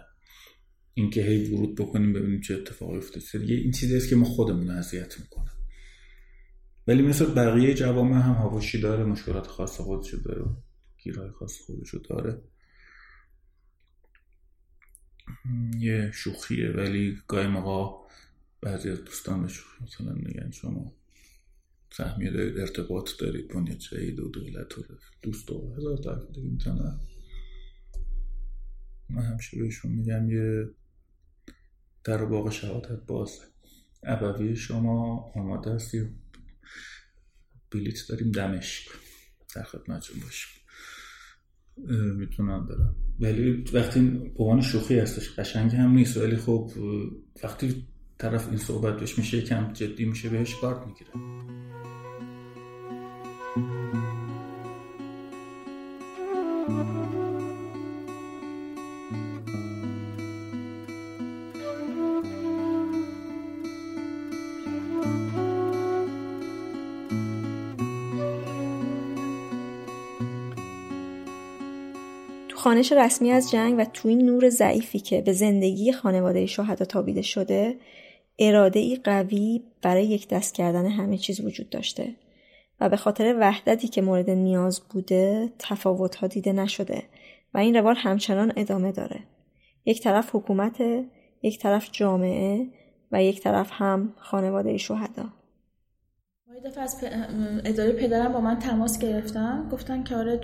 اینکه هی ورود بکنیم ببینیم چه اتفاقی افتاده. یه این چیزی است که ما خودمون اذیت می‌کنه ولی مثل بقیه جوامع هم هواشی داره مشکلات خاص خودشو داره. گیرهای خاص خودشو داره. یه شوخیه ولی گاهی موقع بعضی از دوستان به مثلا میگن شما سهمیه دارید ارتباط دارید بنیاد شهید و دولت و دوست و هزار طرف دیگه می‌تونن من همیشه بهشون میگم یه در باغ شهادت بازه عبوی شما آماده هستی بلیت داریم دمشق در خدمتشون باشیم. می‌تونم برم ولی وقتی به شوخی هستش قشنگ هم نیست ولی خب وقتی طرف این صحبت بهش میشه کم جدی میشه بهش کارت می‌گیره. خانش رسمی از جنگ و تو این نور ضعیفی که به زندگی خانواده شهدا تابیده شده اراده ای قوی برای یک دست کردن همه چیز وجود داشته و به خاطر وحدتی که مورد نیاز بوده تفاوتها دیده نشده و این روال همچنان ادامه داره. یک طرف حکومت یک طرف جامعه و یک طرف هم خانواده شهدا. دفعه از اداره پدرم با من تماس گرفتن. گفتن که آره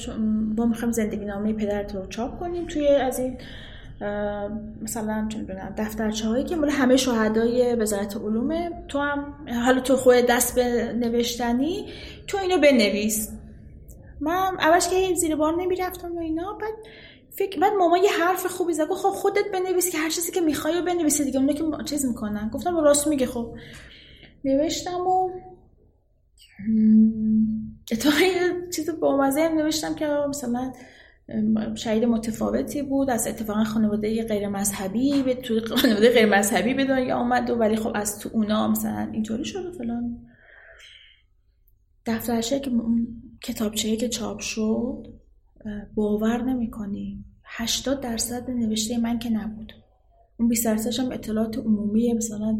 ما می‌خوایم زندگی نامه پدرت رو چاپ کنیم توی از این مثلا چون بدونم دفترچه هایی که مال همه شهدای وزارت علومه تو هم حالا تو خود دست به نوشتنی تو اینو بنویس. من اولش که زیر بار نمی‌رفتم و اینا بعد فکر بعد ماما یه حرف خوبی زد خب خودت بنویس که هر چیزی که می‌خوای بنویسی دیگه اونا که چیز می‌کنن. گفتم راست میگه خب. نوشتم و اتفاقا یه چیز با مزه نوشتم که مثلا شهید متفاوتی بود از اتفاقا خانواده غیر مذهبی به تو خانواده غیر مذهبی به دنیا آمد و ولی خب از تو اونا مثلا اینطوری شد و فلان. دفترشه که کتابچه که چاپ شد باور نمی‌کنی. 80 درصد نوشته من که نبود. اون 20 درصدش هم اطلاعات عمومی مثلا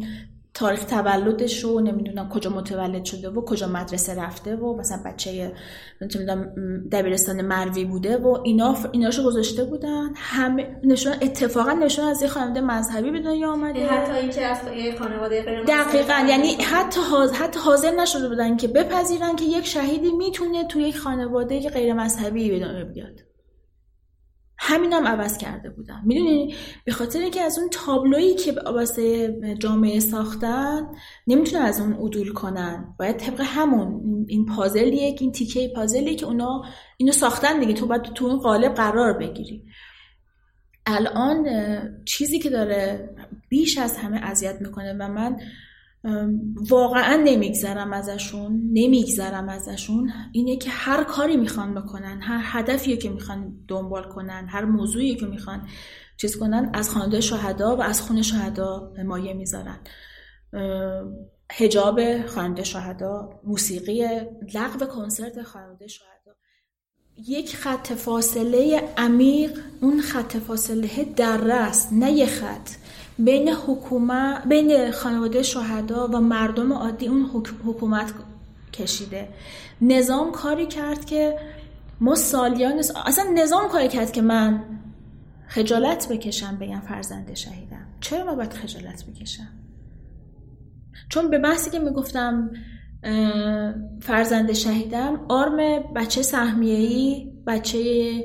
تاریخ تولدش رو نمی‌دونم کجا متولد شده و کجا مدرسه رفته و مثلا بچه دبیرستان مروی بوده و اینا ایناشو گذاشته بودن. همه نشون اتفاقا نشون از یه خانواده مذهبی به دنیا آمده. حتی اینکه از یه خانواده غیر دقیقا یعنی حتی حاضر, حتی حاضر نشده بودن که بپذیرن که یک شهیدی می‌تونه تو یک خانواده غیر مذهبی به دنیا بیاد. همین هم عوض کرده بودم. می‌دونی؟ به خاطر اینکه از اون تابلویی که واسه جامعه ساختن نمی‌تونن از اون عدول کنن. باید طبق همون این پازلیه این تیکه پازلیه که اونا اینو ساختن دیگه. تو باید تو اون قالب قرار بگیری. الان چیزی که داره بیش از همه اذیت می‌کنه و من واقعا نمیگذرم ازشون نمیگذرم ازشون. اینه که هر کاری می‌خوان بکنن هر هدفی که می‌خوان دنبال کنن هر موضوعی که می‌خوان چیز کنن از خانواده شهدا و از خون شهدا مایه می‌ذارن. هجاب خانواده شهدا موسیقی لغو کنسرت خانواده شهدا. یک خط فاصله عمیق اون خط فاصله در است نه یه خط. بین حکومت بین خانواده شهدا و مردم عادی اون حکومت کشیده. نظام کاری کرد که ما سالیان اصلا نظام کاری کرد که من خجالت بکشم بگم فرزند شهیدم. چرا من باید خجالت بکشم؟ چون به بحثی که می‌گفتم فرزند شهیدم آرم بچه سهمیه‌ای بچه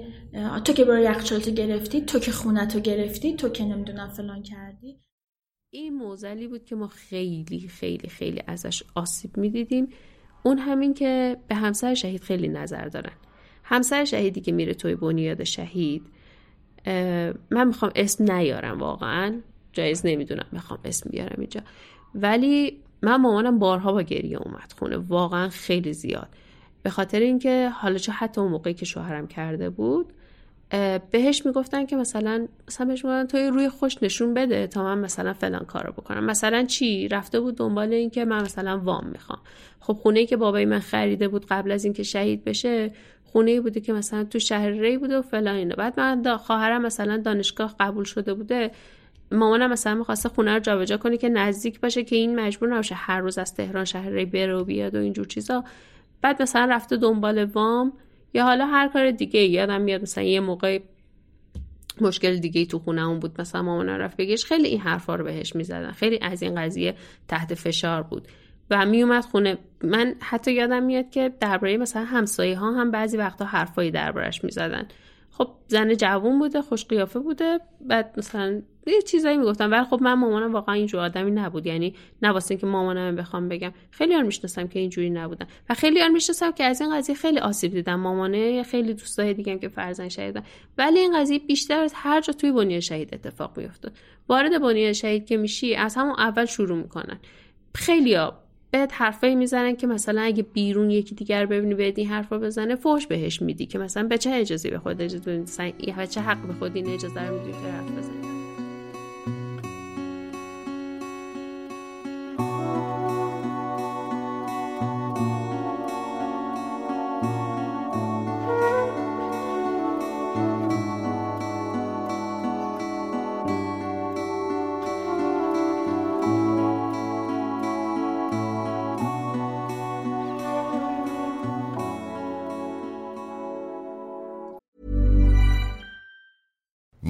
تو که برای یخچالتو گرفتی تو که خونتو گرفتی تو که نمی‌دونم فلان کردی. این موزلی بود که ما خیلی خیلی خیلی ازش آسیب می‌دیدیم. اون همین که به همسر شهید خیلی نظر دارن. همسر شهیدی که میره توی بنیاد شهید من می‌خوام اسم نیارم واقعا. جایز نمی‌دونم می‌خوام اسم بیارم اینجا. ولی من مامانم بارها با گریه اومد خونه واقعا خیلی زیاد. به خاطر اینکه حالا چه حتی اون موقعی که شوهرم کرده بود بهش می‌گفتن که مثلا مثلا بهش می‌گفتن توی روی خوش نشون بده تا من مثلا فلان کارو بکنم. مثلا چی؟ رفته بود دنبال این که من مثلا وام می‌خوام. خب خونه که بابای من خریده بود قبل از اینکه شهید بشه خونه بوده که مثلا تو شهر ری بوده و فلان اینه بعد من خواهرم مثلا دانشگاه قبول شده بوده. مامانم مثلا می‌خواسته خونه رو جابجا کنه که نزدیک باشه که این مجبور نباشه هر روز از تهران شهر ری بره و بیاد و اینجور چیزا. بعد مثلا رفته دنبال وام. یا حالا هر کار دیگه یادم میاد مثلا یه موقع مشکل دیگه تو خونه اون بود مثلا مامان رفت بگیش خیلی این حرفا رو بهش می‌زدن. خیلی از این قضیه تحت فشار بود و میومد خونه. من حتی یادم میاد که درباره مثلا همسایه ها هم بعضی وقتا حرفایی دربارش می‌زدن. خب زن جوون بوده خوش قیافه بوده بعد مثلا یه چیزایی می‌گفتم. ولی خب من مامانم واقعا اینجور آدمی نبود. یعنی نه که مامانم بخوام بگم. خیلی آن می‌شناسم که اینجوری نبودن. و خیلی آن می‌شناسم که از این قضیه خیلی آسیب دیدم. مامانه خیلی دوستای دیگه که فرزن شهیدن ولی این قضیه بیشتر از هر جا توی بنیاد شهید اتفاق میافتاد. وارد بنیاد شهید که میشی از همون اول شروع می‌کنن. خیلی بهت حرفایی می‌زنن که مثلا اگه بیرون یکی دیگر ببینی بهت این حرفا بزنه فوش بهش میدی که مثلا به چه اجازه به خود اجازه بدی؟ چه حق به خود این اجازه رو میدی که حرف بزنی؟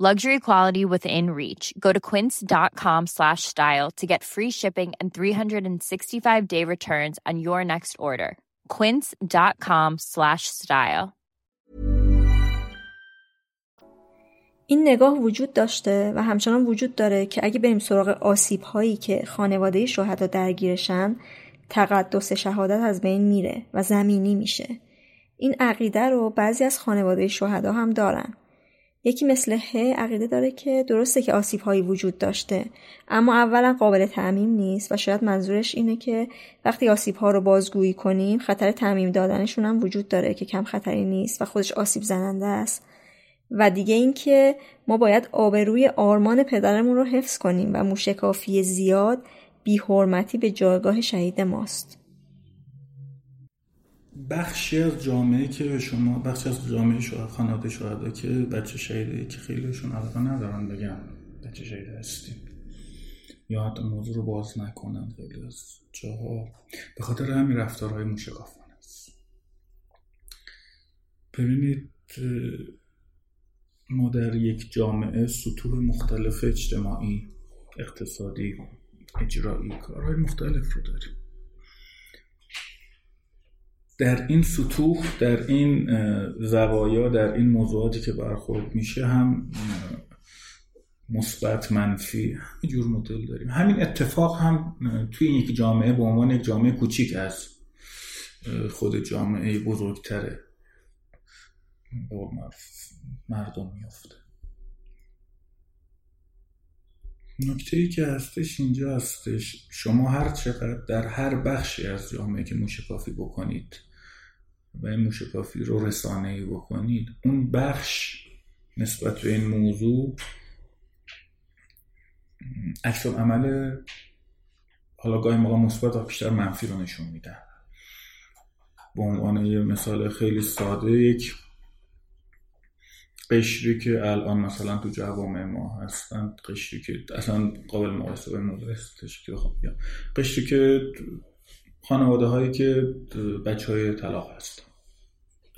Luxury quality within reach. Go to quince.com slash style to get free shipping and 365 day returns on your next order. quince.com slash style این نگاه وجود داشته و همچنان وجود داره که اگه بریم سراغ آسیب هایی که خانواده شهدا درگیرشن تقدس شهادت از بین میره و زمینی میشه. این عقیده رو بعضی از خانواده شهدا هم دارن. یکی مثل ه عقیده داره که درسته که آسیب هایی وجود داشته اما اولا قابل تعمیم نیست و شاید منظورش اینه که وقتی آسیب ها رو بازگویی کنیم خطر تعمیم دادنشون هم وجود داره که کم خطری نیست و خودش آسیب زننده است. و دیگه اینکه ما باید آبروی آرمان پدرمون رو حفظ کنیم و موشکافی زیاد بیحرمتی به جایگاه شهید ماست. بخشی از جامعه که شما بخشی از جامعه شما خانواده شهدا که بچه شهیده که خیلیشون علاقه ندارن بگن بچه شهیده هستیم. یا حتی موضوع رو باز نکنن خیلی از جاها. به خاطر همین رفتارهای موشکافانه است. ببینید ما در یک جامعه سطوح مختلف اجتماعی اقتصادی اجرایی کارهای مختلف رو داریم. در این سطوح در این زوایا در این موضوعاتی که برخورد میشه هم مثبت منفی جور مدل داریم. همین اتفاق هم توی یک جامعه به عنوان یک جامعه کوچیک از خود جامعه بزرگتره. مردم میفته نکته ای که هستش اینجا هستش. شما هر چقدر در هر بخشی از جامعه که موشکافی بکنید و موشکافی رو رسانه ای بکنید. اون بخش نسبت به این موضوع عکس عمل حالا گاهی موقع مثبت و بیشتر منفی رو نشون میدن به عنوان یه مثال خیلی ساده یک قشری که الان مثلا تو جوامع ما هستن قشری که اصلا قابل مقایسه به موضوع که خب قشری که خانواده هایی که بچه های طلاق هستن.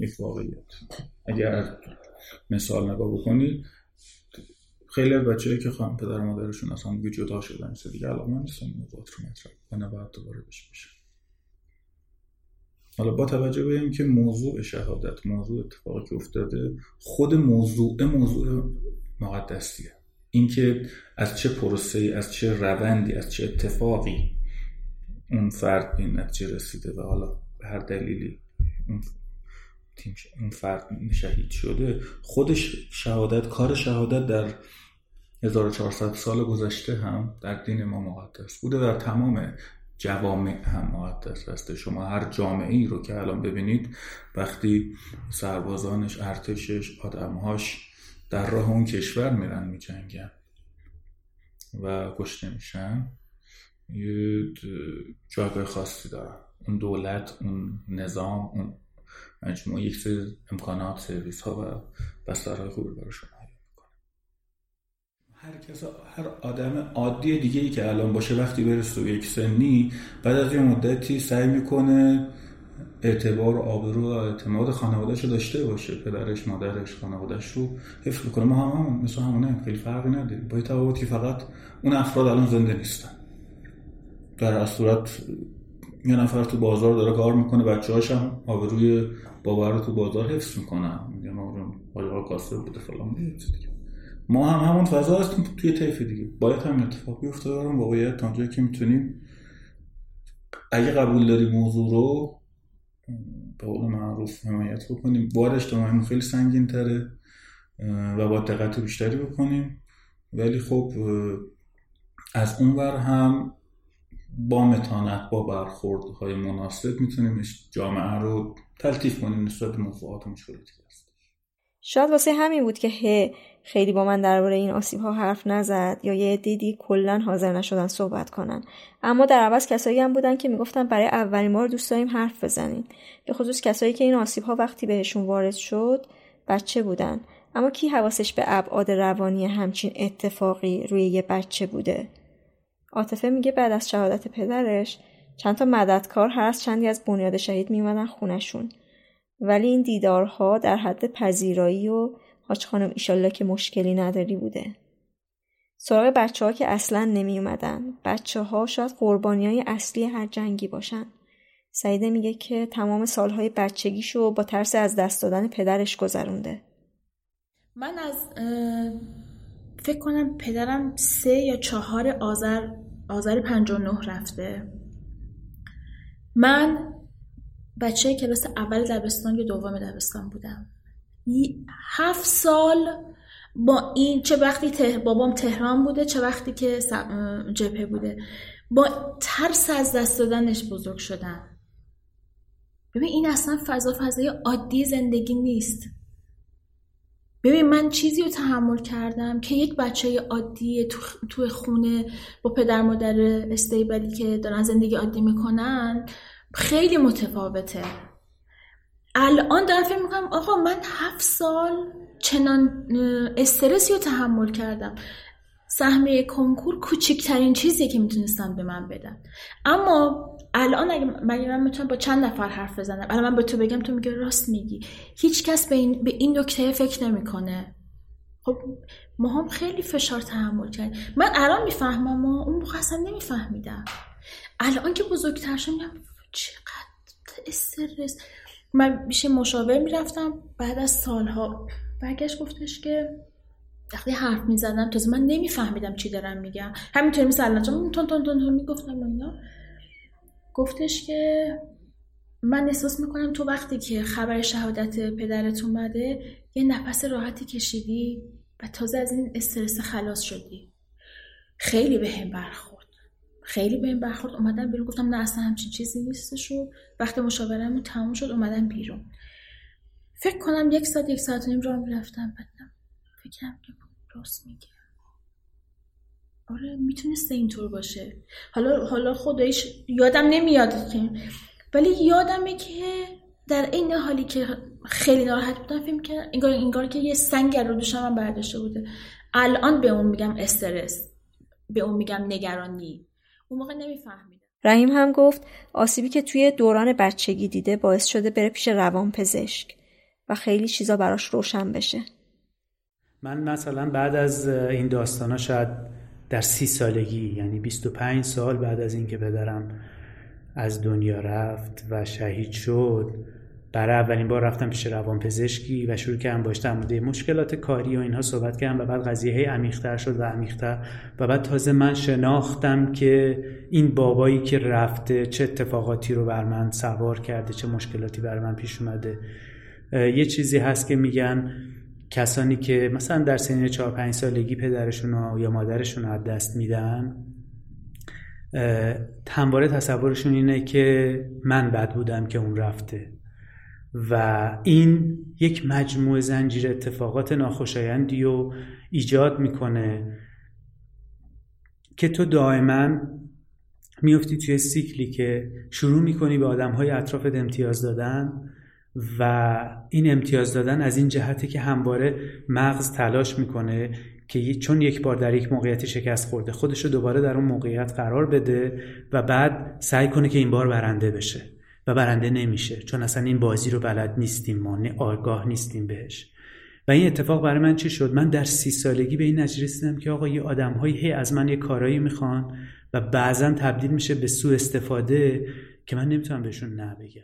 یک واقعیت. اگر مثال نگاه بکنید خیلی از بچه که خواهم پدر مادرشون اصلا دیگه جدا شدن سه دیگه علاقه من نیستن موضوعات رو مطرح و نباید دوباره بشه بشه حالا با توجه به اینکه موضوع شهادت موضوع اتفاقی که افتاده خود موضوع موضوع مقدسیه. اینکه از چه پروسه از چه روندی از چه اتفاقی اون فرد به این نتیجه رسیده و حالا به هر دلیلی اون فرد شهید شده. خودش شهادت کار شهادت در 1400 سال گذشته هم در دین ما مقدس بوده در تمام جوامع هم مقدس هسته. شما هر جامعه ای رو که الان ببینید وقتی سربازانش ارتشش آدمهاش در راه اون کشور میرن میجنگن و کشته میشن یه جایگاه خاصی دارن. اون دولت اون نظام اون مجموعه یک سری امکانات سرویس ها و بسترهای خوبی براشون هر کس هر آدم عادی دیگه ای که الان باشه وقتی برسه به یک سنی بعد از یه مدتی سعی می‌کنه اعتبار و آبرو و اعتماد خانوادهش رو داشته باشه. پدرش مادرش خانوادهش رو حفظ بکنه ما هم همون مثل همونه. خیلی فرقی نداریم با تفاوت که فقط اون افراد الان زنده نیستن. در صورت یه نفر تو بازار داره کار می‌کنه بچه هاش هم آبروی بابا رو تو بازار حفظ می‌کنن. میگن آقا کاسه بوده فلان ما هم همون فضا هستیم توی طیف دیگه. باید هم اتفاق بیفته دارم باید تا که می‌تونیم اگه قبول داری موضوع رو به قول معروف حمایت بکنیم. بار اجتماعی خیلی سنگین تره و با دقت بیشتری بکنیم. ولی خب از اون ور هم با متانت با برخوردهای مناسب می‌تونیم جامعه رو تلطیف کنیم نسبت به موضوعات مشکلاتی هست. شاید واسه همین بود که هه خیلی با من درباره این آسیب ها حرف نزد یا یه دیدی کلا حاضر نشدن صحبت کنن. اما در عوض کسایی هم بودن که می‌گفتن برای اولین بار دوست داریم حرف بزنیم. به خصوص کسایی که این آسیب ها وقتی بهشون وارد شد بچه بودن. اما کی حواسش به ابعاد روانی همچین اتفاقی روی یه بچه بوده؟ عاطفه میگه بعد از شهادت پدرش چند تا مددکار هر از چندی از بنیاد شهید میومدن خونشون ولی این دیدارها در حد پذیرایی و حاج خانم ایشالله که مشکلی نداری بوده. سراغ بچه ها که اصلا نمی اومدن. بچه ها شاید قربانی های اصلی هر جنگی باشن. سعیده میگه که تمام سالهای بچگیشو با ترس از دست دادن پدرش گذرونده. من از فکر کنم پدرم سه یا چهار آذر آذر 59 رفته. من بچه کلاس اول دبستان یا دوم دبستان بودم. هفت سال با این چه وقتی ته... بابام تهران بوده چه وقتی که جبهه بوده. با ترس از دست دادنش بزرگ شدن ببین این اصلا فضا فضای عادی زندگی نیست. ببین من چیزی رو تحمل کردم که یک بچه عادی تو, خونه با پدر مادر استیبلی که دارن زندگی عادی می‌کنن خیلی متفاوته. الان دارم فکر می‌کنم آقا من هفت سال چنان استرسی رو تحمل کردم. سهمیه کنکور کوچکترین چیزیه که می‌تونستم به من بدن. اما الان اگه مگه من می‌تونم با چند نفر حرف بزنم؟ الان من به تو بگم تو میگه راست میگی. هیچ کس به این, به این نکته فکر نمی‌کنه. خب ما هم خیلی فشار تحمل کردیم من الان می‌فهمم و اون اصلا نمیفهمیدم. الان که بزرگتر شدم چقدر استرس. من میشه مشاور می‌رفتم بعد از سالها. برگشت گفتش که وقتی حرف می‌زدم تازه من نمیفهمیدم چی دارم میگم. همینطوری مثل الان تون تون تون تون می‌گفتم اینا. گفتش که من احساس می‌کنم تو وقتی که خبر شهادت پدرت اومده یه نفس راحتی کشیدی و تازه از این استرس خلاص شدی. خیلی به هم برخورد. خیلی به این برخورد. اومدم بیرون گفتم نه اصلا همچین چیزی نیستش و وقتی مشاورمون تموم شد اومدم بیرون. فکر کنم یک ساعت یک ساعت و نیم راه می‌رفتم بدم فکرم که راست میگه. آره می‌تونسته اینطور باشه. حالا حالا خودش یادم نمیاد که. ولی یادمه که در این حالی که خیلی ناراحت بودم فیلم که انگار انگار که یه سنگ رو دوشم برداشته بوده. الان به اون میگم استرس. به اون میگم نگرانی. اون موقع نمیفهمیدم. رحیم هم گفت آسیبی که توی دوران بچگی دیده باعث شده بره پیش روان پزشک و خیلی چیزا براش روشن بشه. من مثلا بعد از این داستانا شاید در سی سالگی یعنی 25 سال بعد از اینکه پدرم از دنیا رفت و شهید شد برای اولین بار رفتم پیش روانپزشکی و شروع کردم باش در مورد مشکلات کاری و اینها صحبت کردم و بعد قضیه هی عمیق‌تر شد و عمیق‌تر. و بعد تازه من شناختم که این بابایی که رفته چه اتفاقاتی رو بر من سوار کرده چه مشکلاتی بر من پیش اومده. یه چیزی هست که میگن کسانی که مثلا در سنین 4 5 سالگی پدرشون یا مادرشون رو از دست میدن همواره تصورشون اینه که من بد بودم که اون رفته. و این یک مجموعه زنجیر اتفاقات ناخوشایندی رو ایجاد می‌کنه که تو دائما میفتی توی سیکلی که شروع می‌کنی به آدم های اطرافت امتیاز دادن و این امتیاز دادن از این جهته که همواره مغز تلاش می‌کنه که چون یک بار در یک موقعیتی شکست خورده خودش رو دوباره در اون موقعیت قرار بده و بعد سعی کنه که این بار برنده بشه و برنده نمیشه. چون اصلا این بازی رو بلد نیستیم ما آگاه نیستیم بهش. و این اتفاق برای من چی شد؟ من در سی سالگی به این نتیجه رسیدم که آقا یه آدمهایی هی از من یه کارایی می‌خوان و بعضا تبدیل میشه به سوء استفاده که من نمی‌تونم بهشون نه بگم.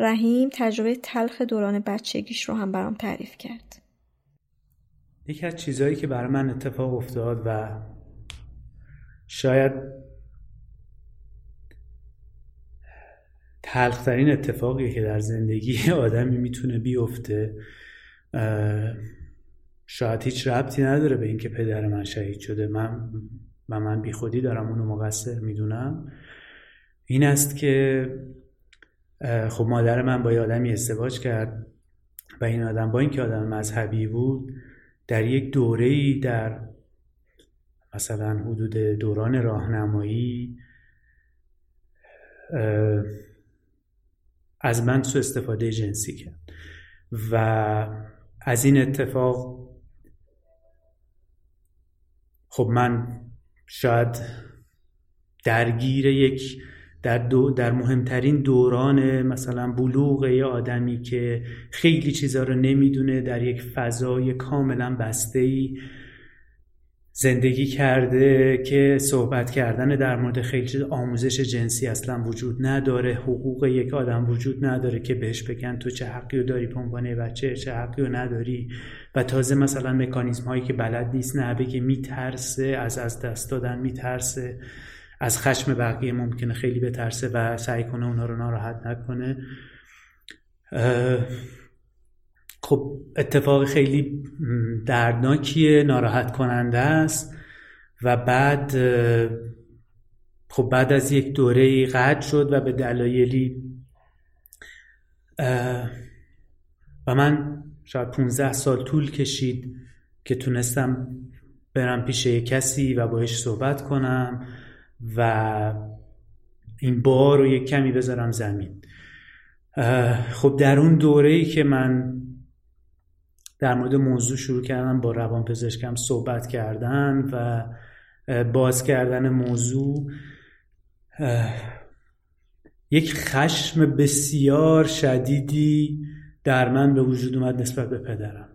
رحیم تجربه تلخ دوران بچگیش رو هم برام تعریف کرد. یکی از چیزهایی که برای من اتفاق افتاد و شاید تلخترین اتفاقی که در زندگی (laughs) آدمی می‌تونه بیفته شاید هیچ ربطی نداره به اینکه پدر من شهید شده. من و من بی خودی دارم اونو مقصر می‌دونم. این است که خب مادر من با یه آدمی ازدواج کرد و این آدم با اینکه آدم مذهبی بود در یک دوره در مثلا حدود دوران راهنمایی از من سو استفاده جنسی کرد و از این اتفاق خب من شاید درگیر یک در, دو در مهمترین دوران مثلا بلوغ یه آدمی که خیلی چیزا رو نمی‌دونه در یک فضای کاملا بسته ای زندگی کرده که صحبت کردن در مورد خیلی آموزش جنسی اصلا وجود نداره حقوق یک آدم وجود نداره که بهش بگن تو چه حقی رو داری به عنوان بچه چه حقی رو نداری. و تازه مثلا مکانیزم هایی که بلد نیست نه بگه میترسه از از دست دادن میترسه. از خشم بقیه ممکنه خیلی بترسه و سعی کنه اونا رو ناراحت نکنه. خب اتفاق خیلی دردناکیه ناراحت کننده است و بعد خب بعد از یک دوره قطع شد و به دلایلی و من شاید 15 سال طول کشید که تونستم برم پیش کسی و باش صحبت کنم. و این بار رو یک کمی بذارم زمین. خب در اون دوره ای که من در مورد موضوع شروع کردم با روان پزشکم صحبت کردن و باز کردن موضوع یک خشم بسیار شدیدی در من به وجود اومد نسبت به پدرم.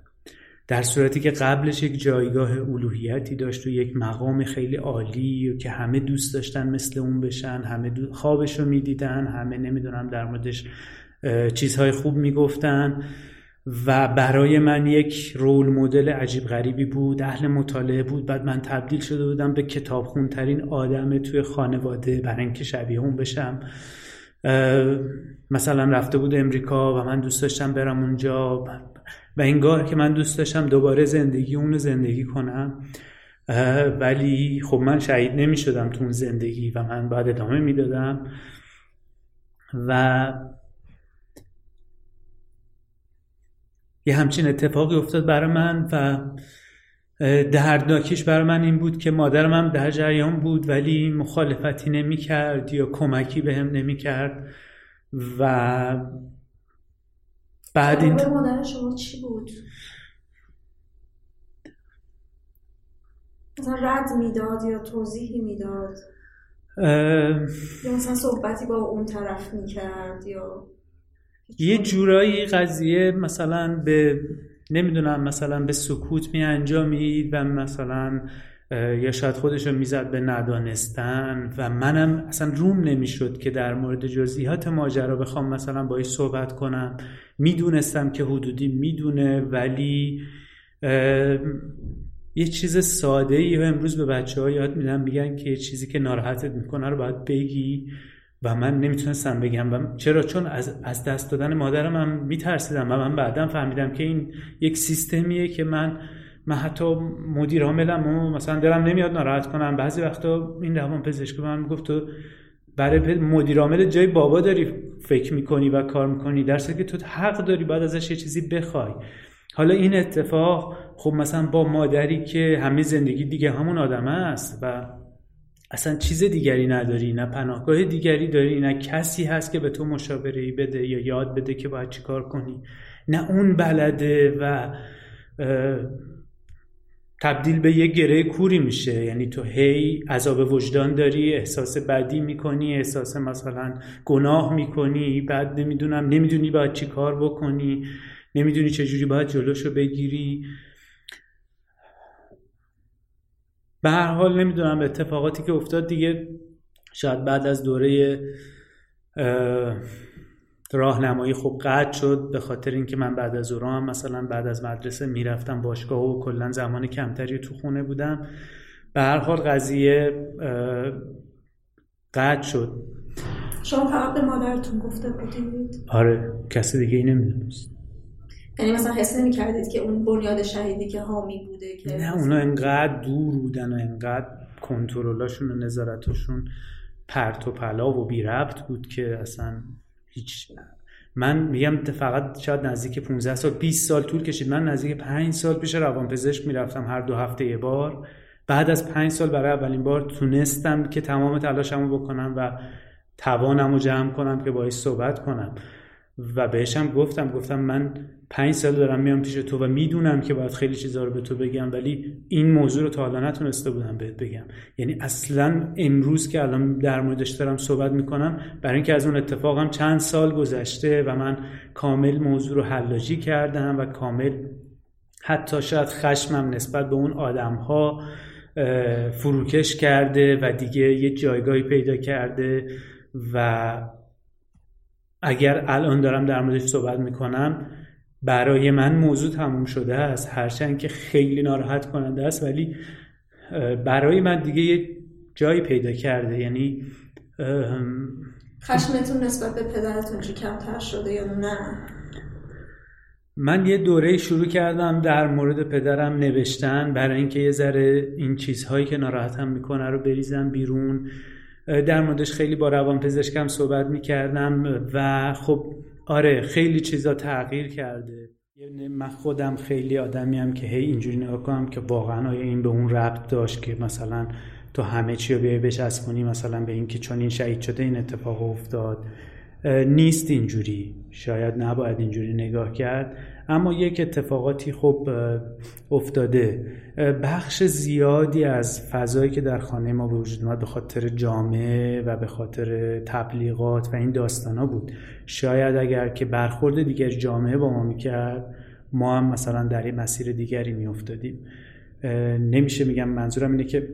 در صورتی که قبلش یک جایگاه الوهیتی داشت و یک مقام خیلی عالی و که همه دوست داشتن مثل اون بشن همه خوابش رو می‌دیدن همه نمی‌دونم در موردش چیزهای خوب می‌گفتن و برای من یک رول مدل عجیب غریبی بود اهل مطالعه بود. بعد من تبدیل شده بودم به کتاب خونترین آدم توی خانواده برای اینکه شبیه اون بشم. مثلا رفته بود امریکا و من دوست داشتم برم اونجا. و انگار که من دوست داشتم دوباره زندگی اون زندگی کنم. ولی خب من شهید نمی شدم تو اون زندگی و من بعد ادامه می‌دادم. و یه همچین اتفاقی افتاد برای من و دردناکیش برای من این بود که مادرم هم در جریان بود ولی مخالفتی نمی کرد یا کمکی به هم نمی کرد و بعد این مادر شما چی بود؟ مثلا رد می‌داد یا توضیحی می‌داد؟ یا مثلا صحبتی با اون طرف می‌کرد یا یه جورایی قضیه مثلا به نمی‌دونم مثلا به سکوت می انجامید و مثلا یا شاید خودش رو می‌زد به ندانستن. و منم اصلا روم نمی‌شد که در مورد جزئیات ماجرا بخوام مثلا باش صحبت کنم. می‌دونستم که حدودی می‌دونه ولی یه چیز ساده ای امروز به بچه ها یاد میدم. میگن که یه چیزی که ناراحتت می‌کنه رو باید بگی. و من نمی‌تونستم بگم. و چرا؟ چون از, از دست دادن مادرم هم میترسیدم و من بعدا فهمیدم که این یک سیستمیه که من من حتی مدیر عاملم و مثلا دلم نمیاد ناراحت کنم. بعضی وقتا این روان پزشک من می‌گفت تو برای مدیر عامل جای بابا داری فکر می‌کنی و کار می‌کنی. در که تو حق داری بعد ازش یه چیزی بخوای. حالا این اتفاق خب مثلا با مادری که همه زندگی دیگه همون آدم است و اصلا چیز دیگری نداری نه پناهگاه دیگری داری نه کسی هست که به تو مشاوره بده یا یاد بده که باید چیکار کنی. نه اون بلده و تبدیل به یه گره کوری میشه. یعنی تو هی عذاب وجدان داری احساس بدی می‌کنی احساس مثلا گناه می‌کنی بعد نمی‌دونم نمی‌دونی باید چی کار بکنی نمی‌دونی چجوری باید جلوشو بگیری. به هر حال نمی‌دونم اتفاقاتی که افتاد دیگه شاید بعد از دوره راهنمایی خب قطع شد به خاطر اینکه من بعد از هم مثلا بعد از مدرسه می‌رفتم باشگاه و کلا زمان کمتری تو خونه بودم. به هر حال قضیه قطع شد. شما فقط به مادرتون گفته بودید؟ آره کسی دیگه ای نمی‌دونست. یعنی مثلا حس نمی کردید که اون بنیاد شهیدی که حامی بوده که نه اونا انقدر دور بودن و انقدر کنترلاشون و نظارتشون پرت و پلا و بی ربط بود که اصلا هیچ من میگم فقط شاید نزدیک 15 سال 20 سال طول کشید. من نزدیک 5 سال پیش روانپزشک می‌رفتم هر دو هفته یه بار. بعد از 5 سال برای اولین بار تونستم که تمام تلاشمو بکنم و توانم رو جمع کنم که باهاش صحبت کنم. و بهشم گفتم گفتم من پنج سال دارم میام پیش تو و می‌دونم که باید خیلی چیزا رو به تو بگم ولی این موضوع رو تا حالا نتونسته بودم بهت بگم. یعنی اصلا امروز که الان در موردش دارم صحبت می‌کنم برای اینکه از اون اتفاقم چند سال گذشته و من کامل موضوع رو حلاجی کردم و کامل حتی شاید خشمم نسبت به اون آدم ها فروکش کرده و دیگه یه جایگاهی پیدا کرده و اگر الان دارم در موردش صحبت می‌کنم برای من موضوع تموم شده است. هرچند که خیلی ناراحت کننده است ولی برای من دیگه یه جایی پیدا کرده. یعنی خشمتون نسبت به پدرتون چه کمتر شده یا نه؟ من یه دوره شروع کردم در مورد پدرم نوشتن برای اینکه یه ذره این چیزهایی که ناراحتم می‌کنه رو بریزم بیرون. در موردش خیلی با روان پزشکم صحبت می‌کردم و خب آره خیلی چیزا تغییر کرده. من خودم خیلی آدمی هم که هی اینجوری نگاه کنم که واقعا آیا این به اون ربط داشت که مثلا تو همه چی رو بیای بچسبونی مثلا به اینکه چون این شهید شده این اتفاق افتاد. نیست اینجوری. شاید نباید اینجوری نگاه کرد. اما یک اتفاقاتی خب افتاده. بخش زیادی از فضایی که در خانه ما به وجود اومد به خاطر جامعه و به خاطر تبلیغات و این داستانا بود. شاید اگر که برخورد دیگر جامعه با ما می‌کرد ما هم مثلا در این مسیر دیگری میافتادیم. نمیشه میگم منظورم اینه که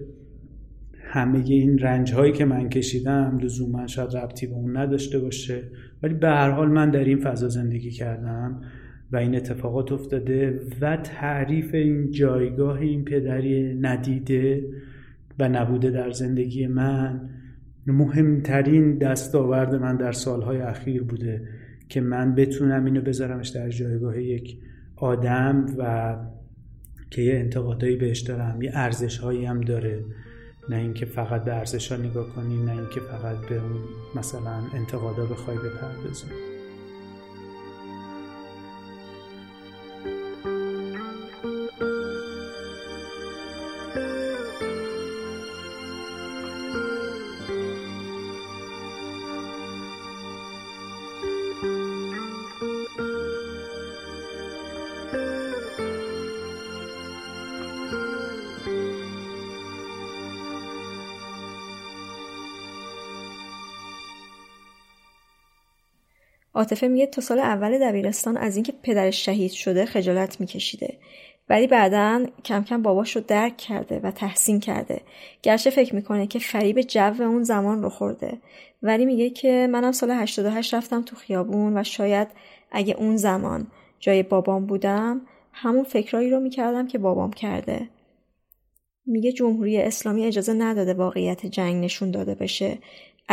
همه این رنج هایی که من کشیدم لزوما شاید ربطی به اون نداشته باشه. ولی به هر حال من در این فضا زندگی کردم. و این اتفاقات افتاده و تعریف این جایگاه این پدری ندیده و نبوده در زندگی من مهمترین دستاورد من در سالهای اخیر بوده که من بتونم اینو بذارمش در جایگاه یک آدم و که یه انتقادایی بهش دارم یه ارزش هایی هم داره. نه اینکه فقط به ارزش ها نگاه کنی نه اینکه فقط به اون مثلا انتقادا بخوای بپردازی عاطفه میگه تا سال اول دبیرستان از اینکه پدرش شهید شده خجالت میکشیده. ولی بعدا کم کم باباش رو درک کرده و تحسین کرده. گرچه فکر می‌کنه که فریب جو اون زمان رو خورده. ولی میگه که منم سال 88 رفتم تو خیابون و شاید اگه اون زمان جای بابام بودم همون فکرایی رو می‌کردم که بابام کرده. میگه جمهوری اسلامی اجازه نداده واقعیت جنگ نشون داده بشه.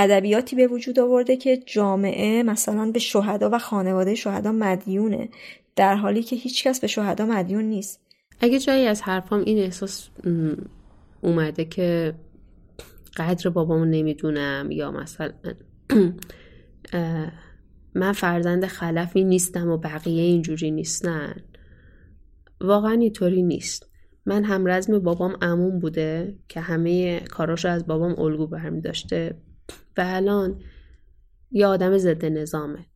ادبیاتی به وجود آورده که جامعه مثلا به شهدا و خانواده شهدا مدیونه در حالی که هیچکس به شهدا مدیون نیست. اگه جایی از حرفام این احساس اومده که قدر بابامو نمی‌دونم یا مثلا من فرزند خلفی نیستم و بقیه اینجوری نیستن. واقعا اینطوری نیست. من هم رزم بابام امون بوده که همه کاراشو از بابام الگو برمی داشته و الان یه آدم ضد نظامه.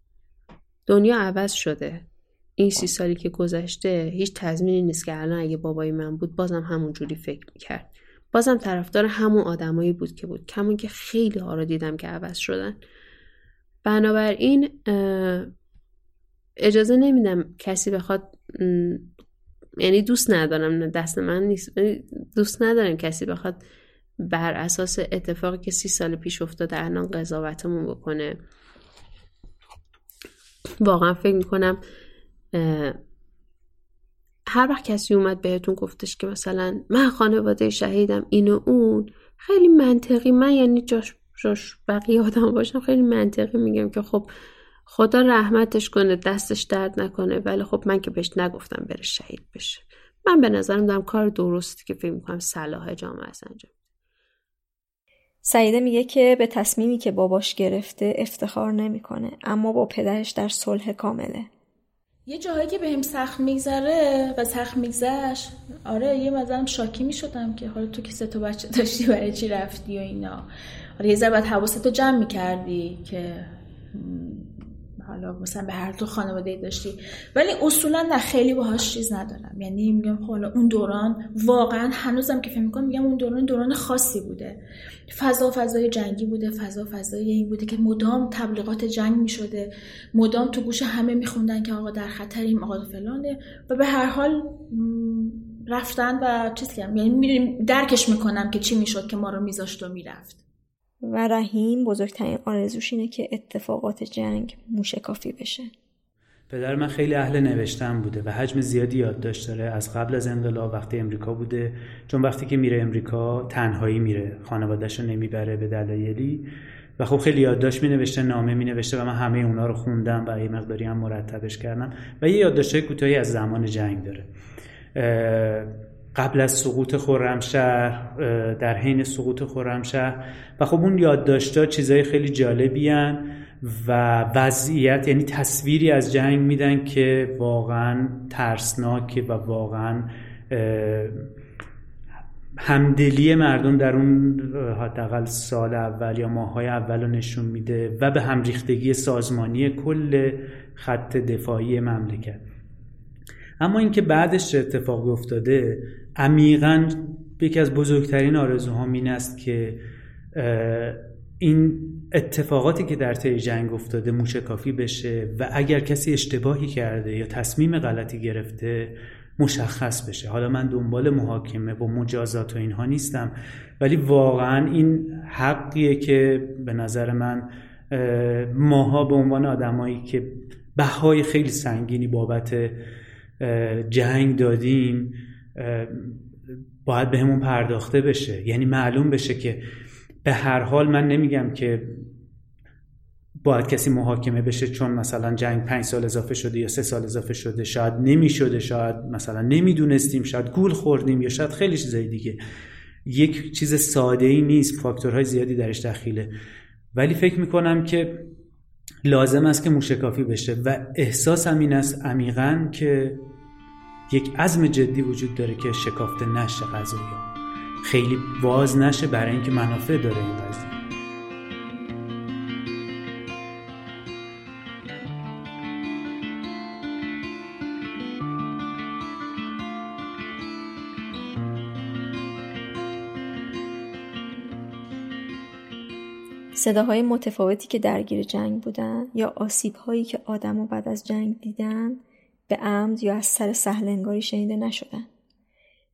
دنیا عوض شده. این سی سالی که گذشته هیچ تضمینی نیست که الان اگه بابای من بود بازم همون جوری فکر می‌کرد. بازم طرفدار همون آدمایی بود که بود. کمون که خیلی ها رو دیدم که عوض شدن. بنابراین اجازه نمیدم کسی بخواد یعنی دوست ندارم دست من نیست. دوست ندارم کسی بخواد بر اساس اتفاقی که سی سال پیش افتاده الان قضاوتمون بکنه. واقعا فکر می‌کنم هر وقت کسی اومد بهتون گفتش که مثلا من خانواده شهیدم این و اون خیلی منطقی من یعنی جاش, جاش بقیه آدم باشم خیلی منطقی میگم که خب خدا رحمتش کنه دستش درد نکنه ولی خب من که بهش نگفتم بره شهید بشه. من به نظرم دارم کار درستی که فکر می‌کنم صلاح جامعه از انجام سعیده میگه که به تصمیمی که باباش گرفته افتخار نمی‌کنه اما با پدرش در صلح کامله. یه جاهایی که بهم سخت میگذره و سخت میگذشت آره یه مثلا شاکی می‌شدم که حالا تو که سه تا بچه داشتی برای چی رفتی و اینا. آره یه ذره باید حواستو جمع می‌کردی که حالا مثلا به هر دو خانواده داشتی. ولی اصولا نه خیلی باهاش چیز ندارم. یعنی میگم خب حالا اون دوران واقعا هنوزم که فکر می‌کنم میگم اون دوران دوران خاصی بوده. فضا فضای جنگی بوده فضا فضای این بوده که مدام تبلیغات جنگ می‌شده. مدام تو گوش همه میخوندن که آقا در خطریم آقا فلانه و به هر حال رفتن و چیز کردم یعنی درکش می‌کنم که چی می‌شد که ما رو میذاشت و می‌رفت. و رحیم بزرگترین آرزوش اینه که اتفاقات جنگ موشکافی بشه. پدر من خیلی اهل نوشتن بوده و حجم زیادی یادداشت داره از قبل از انقلاب وقتی امریکا بوده چون وقتی که میره امریکا تنهایی میره خانوادهش رو نمی‌بره به دلایلی. و خب خیلی یادداشت می نوشته نامه می نوشته و من همه اونا رو خوندم و یه مقداری هم مرتبش کردم. و یه یادداشت کوتاهی از زمان جنگ داره. قبل از سقوط خرمشهر در حین سقوط خرمشهر. و خب اون یادداشت‌ها چیزای خیلی جالبی هن و وضعیت یعنی تصویری از جنگ میدن که واقعا ترسناکه و واقعا همدلی مردم در اون حداقل سال اول یا ماهای اول رو نشون میده و به همریختگی سازمانی کل خط دفاعی مملکت. اما اینکه بعدش چه اتفاقی افتاده عمیقا یکی از بزرگترین آرزوهام این است که این اتفاقاتی که در طی جنگ افتاده موشکافی بشه و اگر کسی اشتباهی کرده یا تصمیم غلطی گرفته مشخص بشه. حالا من دنبال محاکمه و مجازات و اینها نیستم ولی واقعا این حقیه که به نظر من ماها به عنوان آدمایی که بهای خیلی سنگینی بابت جنگ دادیم باید به همون پرداخته بشه. یعنی معلوم بشه که به هر حال من نمیگم که باید کسی محاکمه بشه چون مثلا جنگ پنج سال اضافه شده یا سه سال اضافه شده. شاید نمی‌شده شاید مثلا نمی‌دونستیم شاید گول خوردیم یا شاید خیلی چیزای دیگه. یک چیز ساده ای نیست فاکتورهای زیادی درش دخیله. ولی فکر می‌کنم که لازم است که موشکافی بشه و احساسم این است عمیقا که یک عزم جدی وجود داره که شکافته نشه قضایا خیلی باز نشه برای اینکه منافع داره این قضیه. صداهای متفاوتی که درگیر جنگ بودن یا آسیبهایی که آدم و بعد از جنگ دیدن به عمد یا از سر سهلنگاری شنیده نشدن.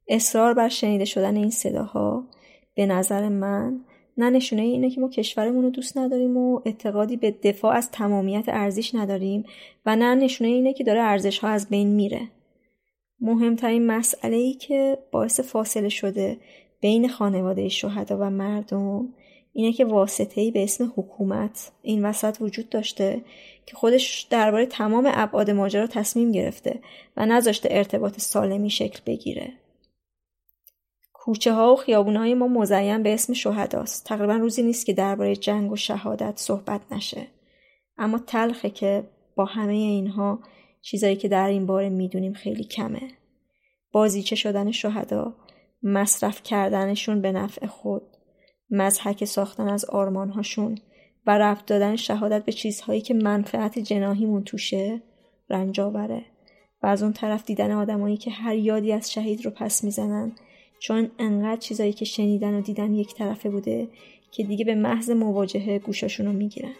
اصرار بر شنیده شدن این صداها به نظر من نه نشونه اینه که ما کشورمون رو دوست نداریم و اعتقادی به دفاع از تمامیت ارزش نداریم و نه نشونه اینه که داره ارزش ها از بین میره. مهمترین مسئله ای که باعث فاصله شده بین خانواده شهدا و مردم اینه که واسطه ای به اسم حکومت این وسط وجود داشته که خودش درباره تمام ابعاد ماجرا تصمیم گرفته و نذاشته ارتباط سالمی شکل بگیره. کوچه ها و خیابونه های ما مزین به اسم شهداست. تقریبا روزی نیست که درباره جنگ و شهادت صحبت نشه. اما تلخه که با همه اینها چیزایی که در این باره می‌دونیم خیلی کمه. بازیچه شدن شهدا، مصرف کردنشون به نفع خود، مزحک ساختن از آرمانهاشون و رفت دادن شهادت به چیزهایی که منفعت جناهیمون توشه رنج آوره. و از اون طرف دیدن آدمایی که هر یادی از شهید رو پس می‌زنن چون انقدر چیزایی که شنیدن و دیدن یک طرفه بوده که دیگه به محض مواجهه گوشاشون رو می‌گیرن.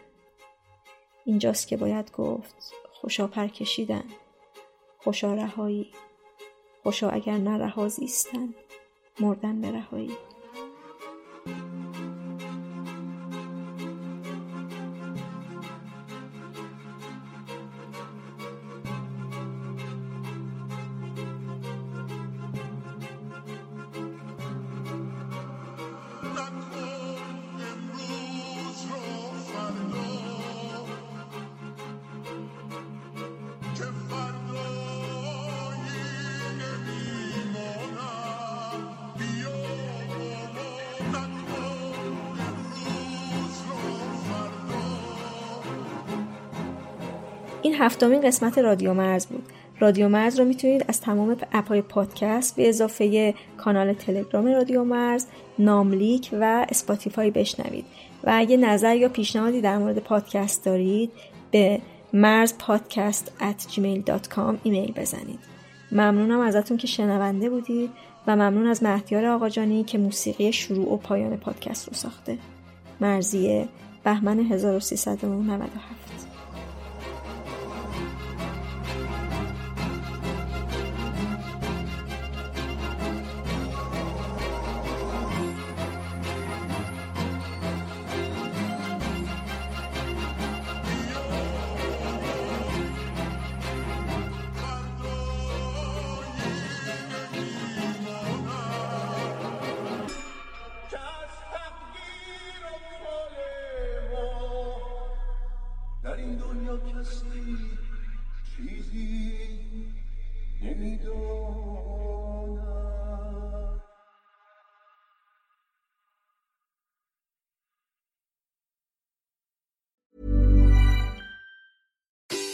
اینجاست که باید گفت خوشا پر کشیدن خوشا رهایی خوشا اگر نه زیستن مردن به رهایی. هفتمین قسمت رادیو مرز بود. رادیو مرز رو می‌تونید از تمام اپهای پادکست به اضافه کانال تلگرام رادیو مرز ناملیک و اسپاتیفای بشنوید. و اگه نظر یا پیشنهادی در مورد پادکست دارید به مرز پادکست at gmail.com ایمیل بزنید. ممنونم ازتون که شنونده بودید و ممنون از مهدیار آقاجانی که موسیقی شروع و پایان پادکست رو ساخته. مرزیه بهمن 1397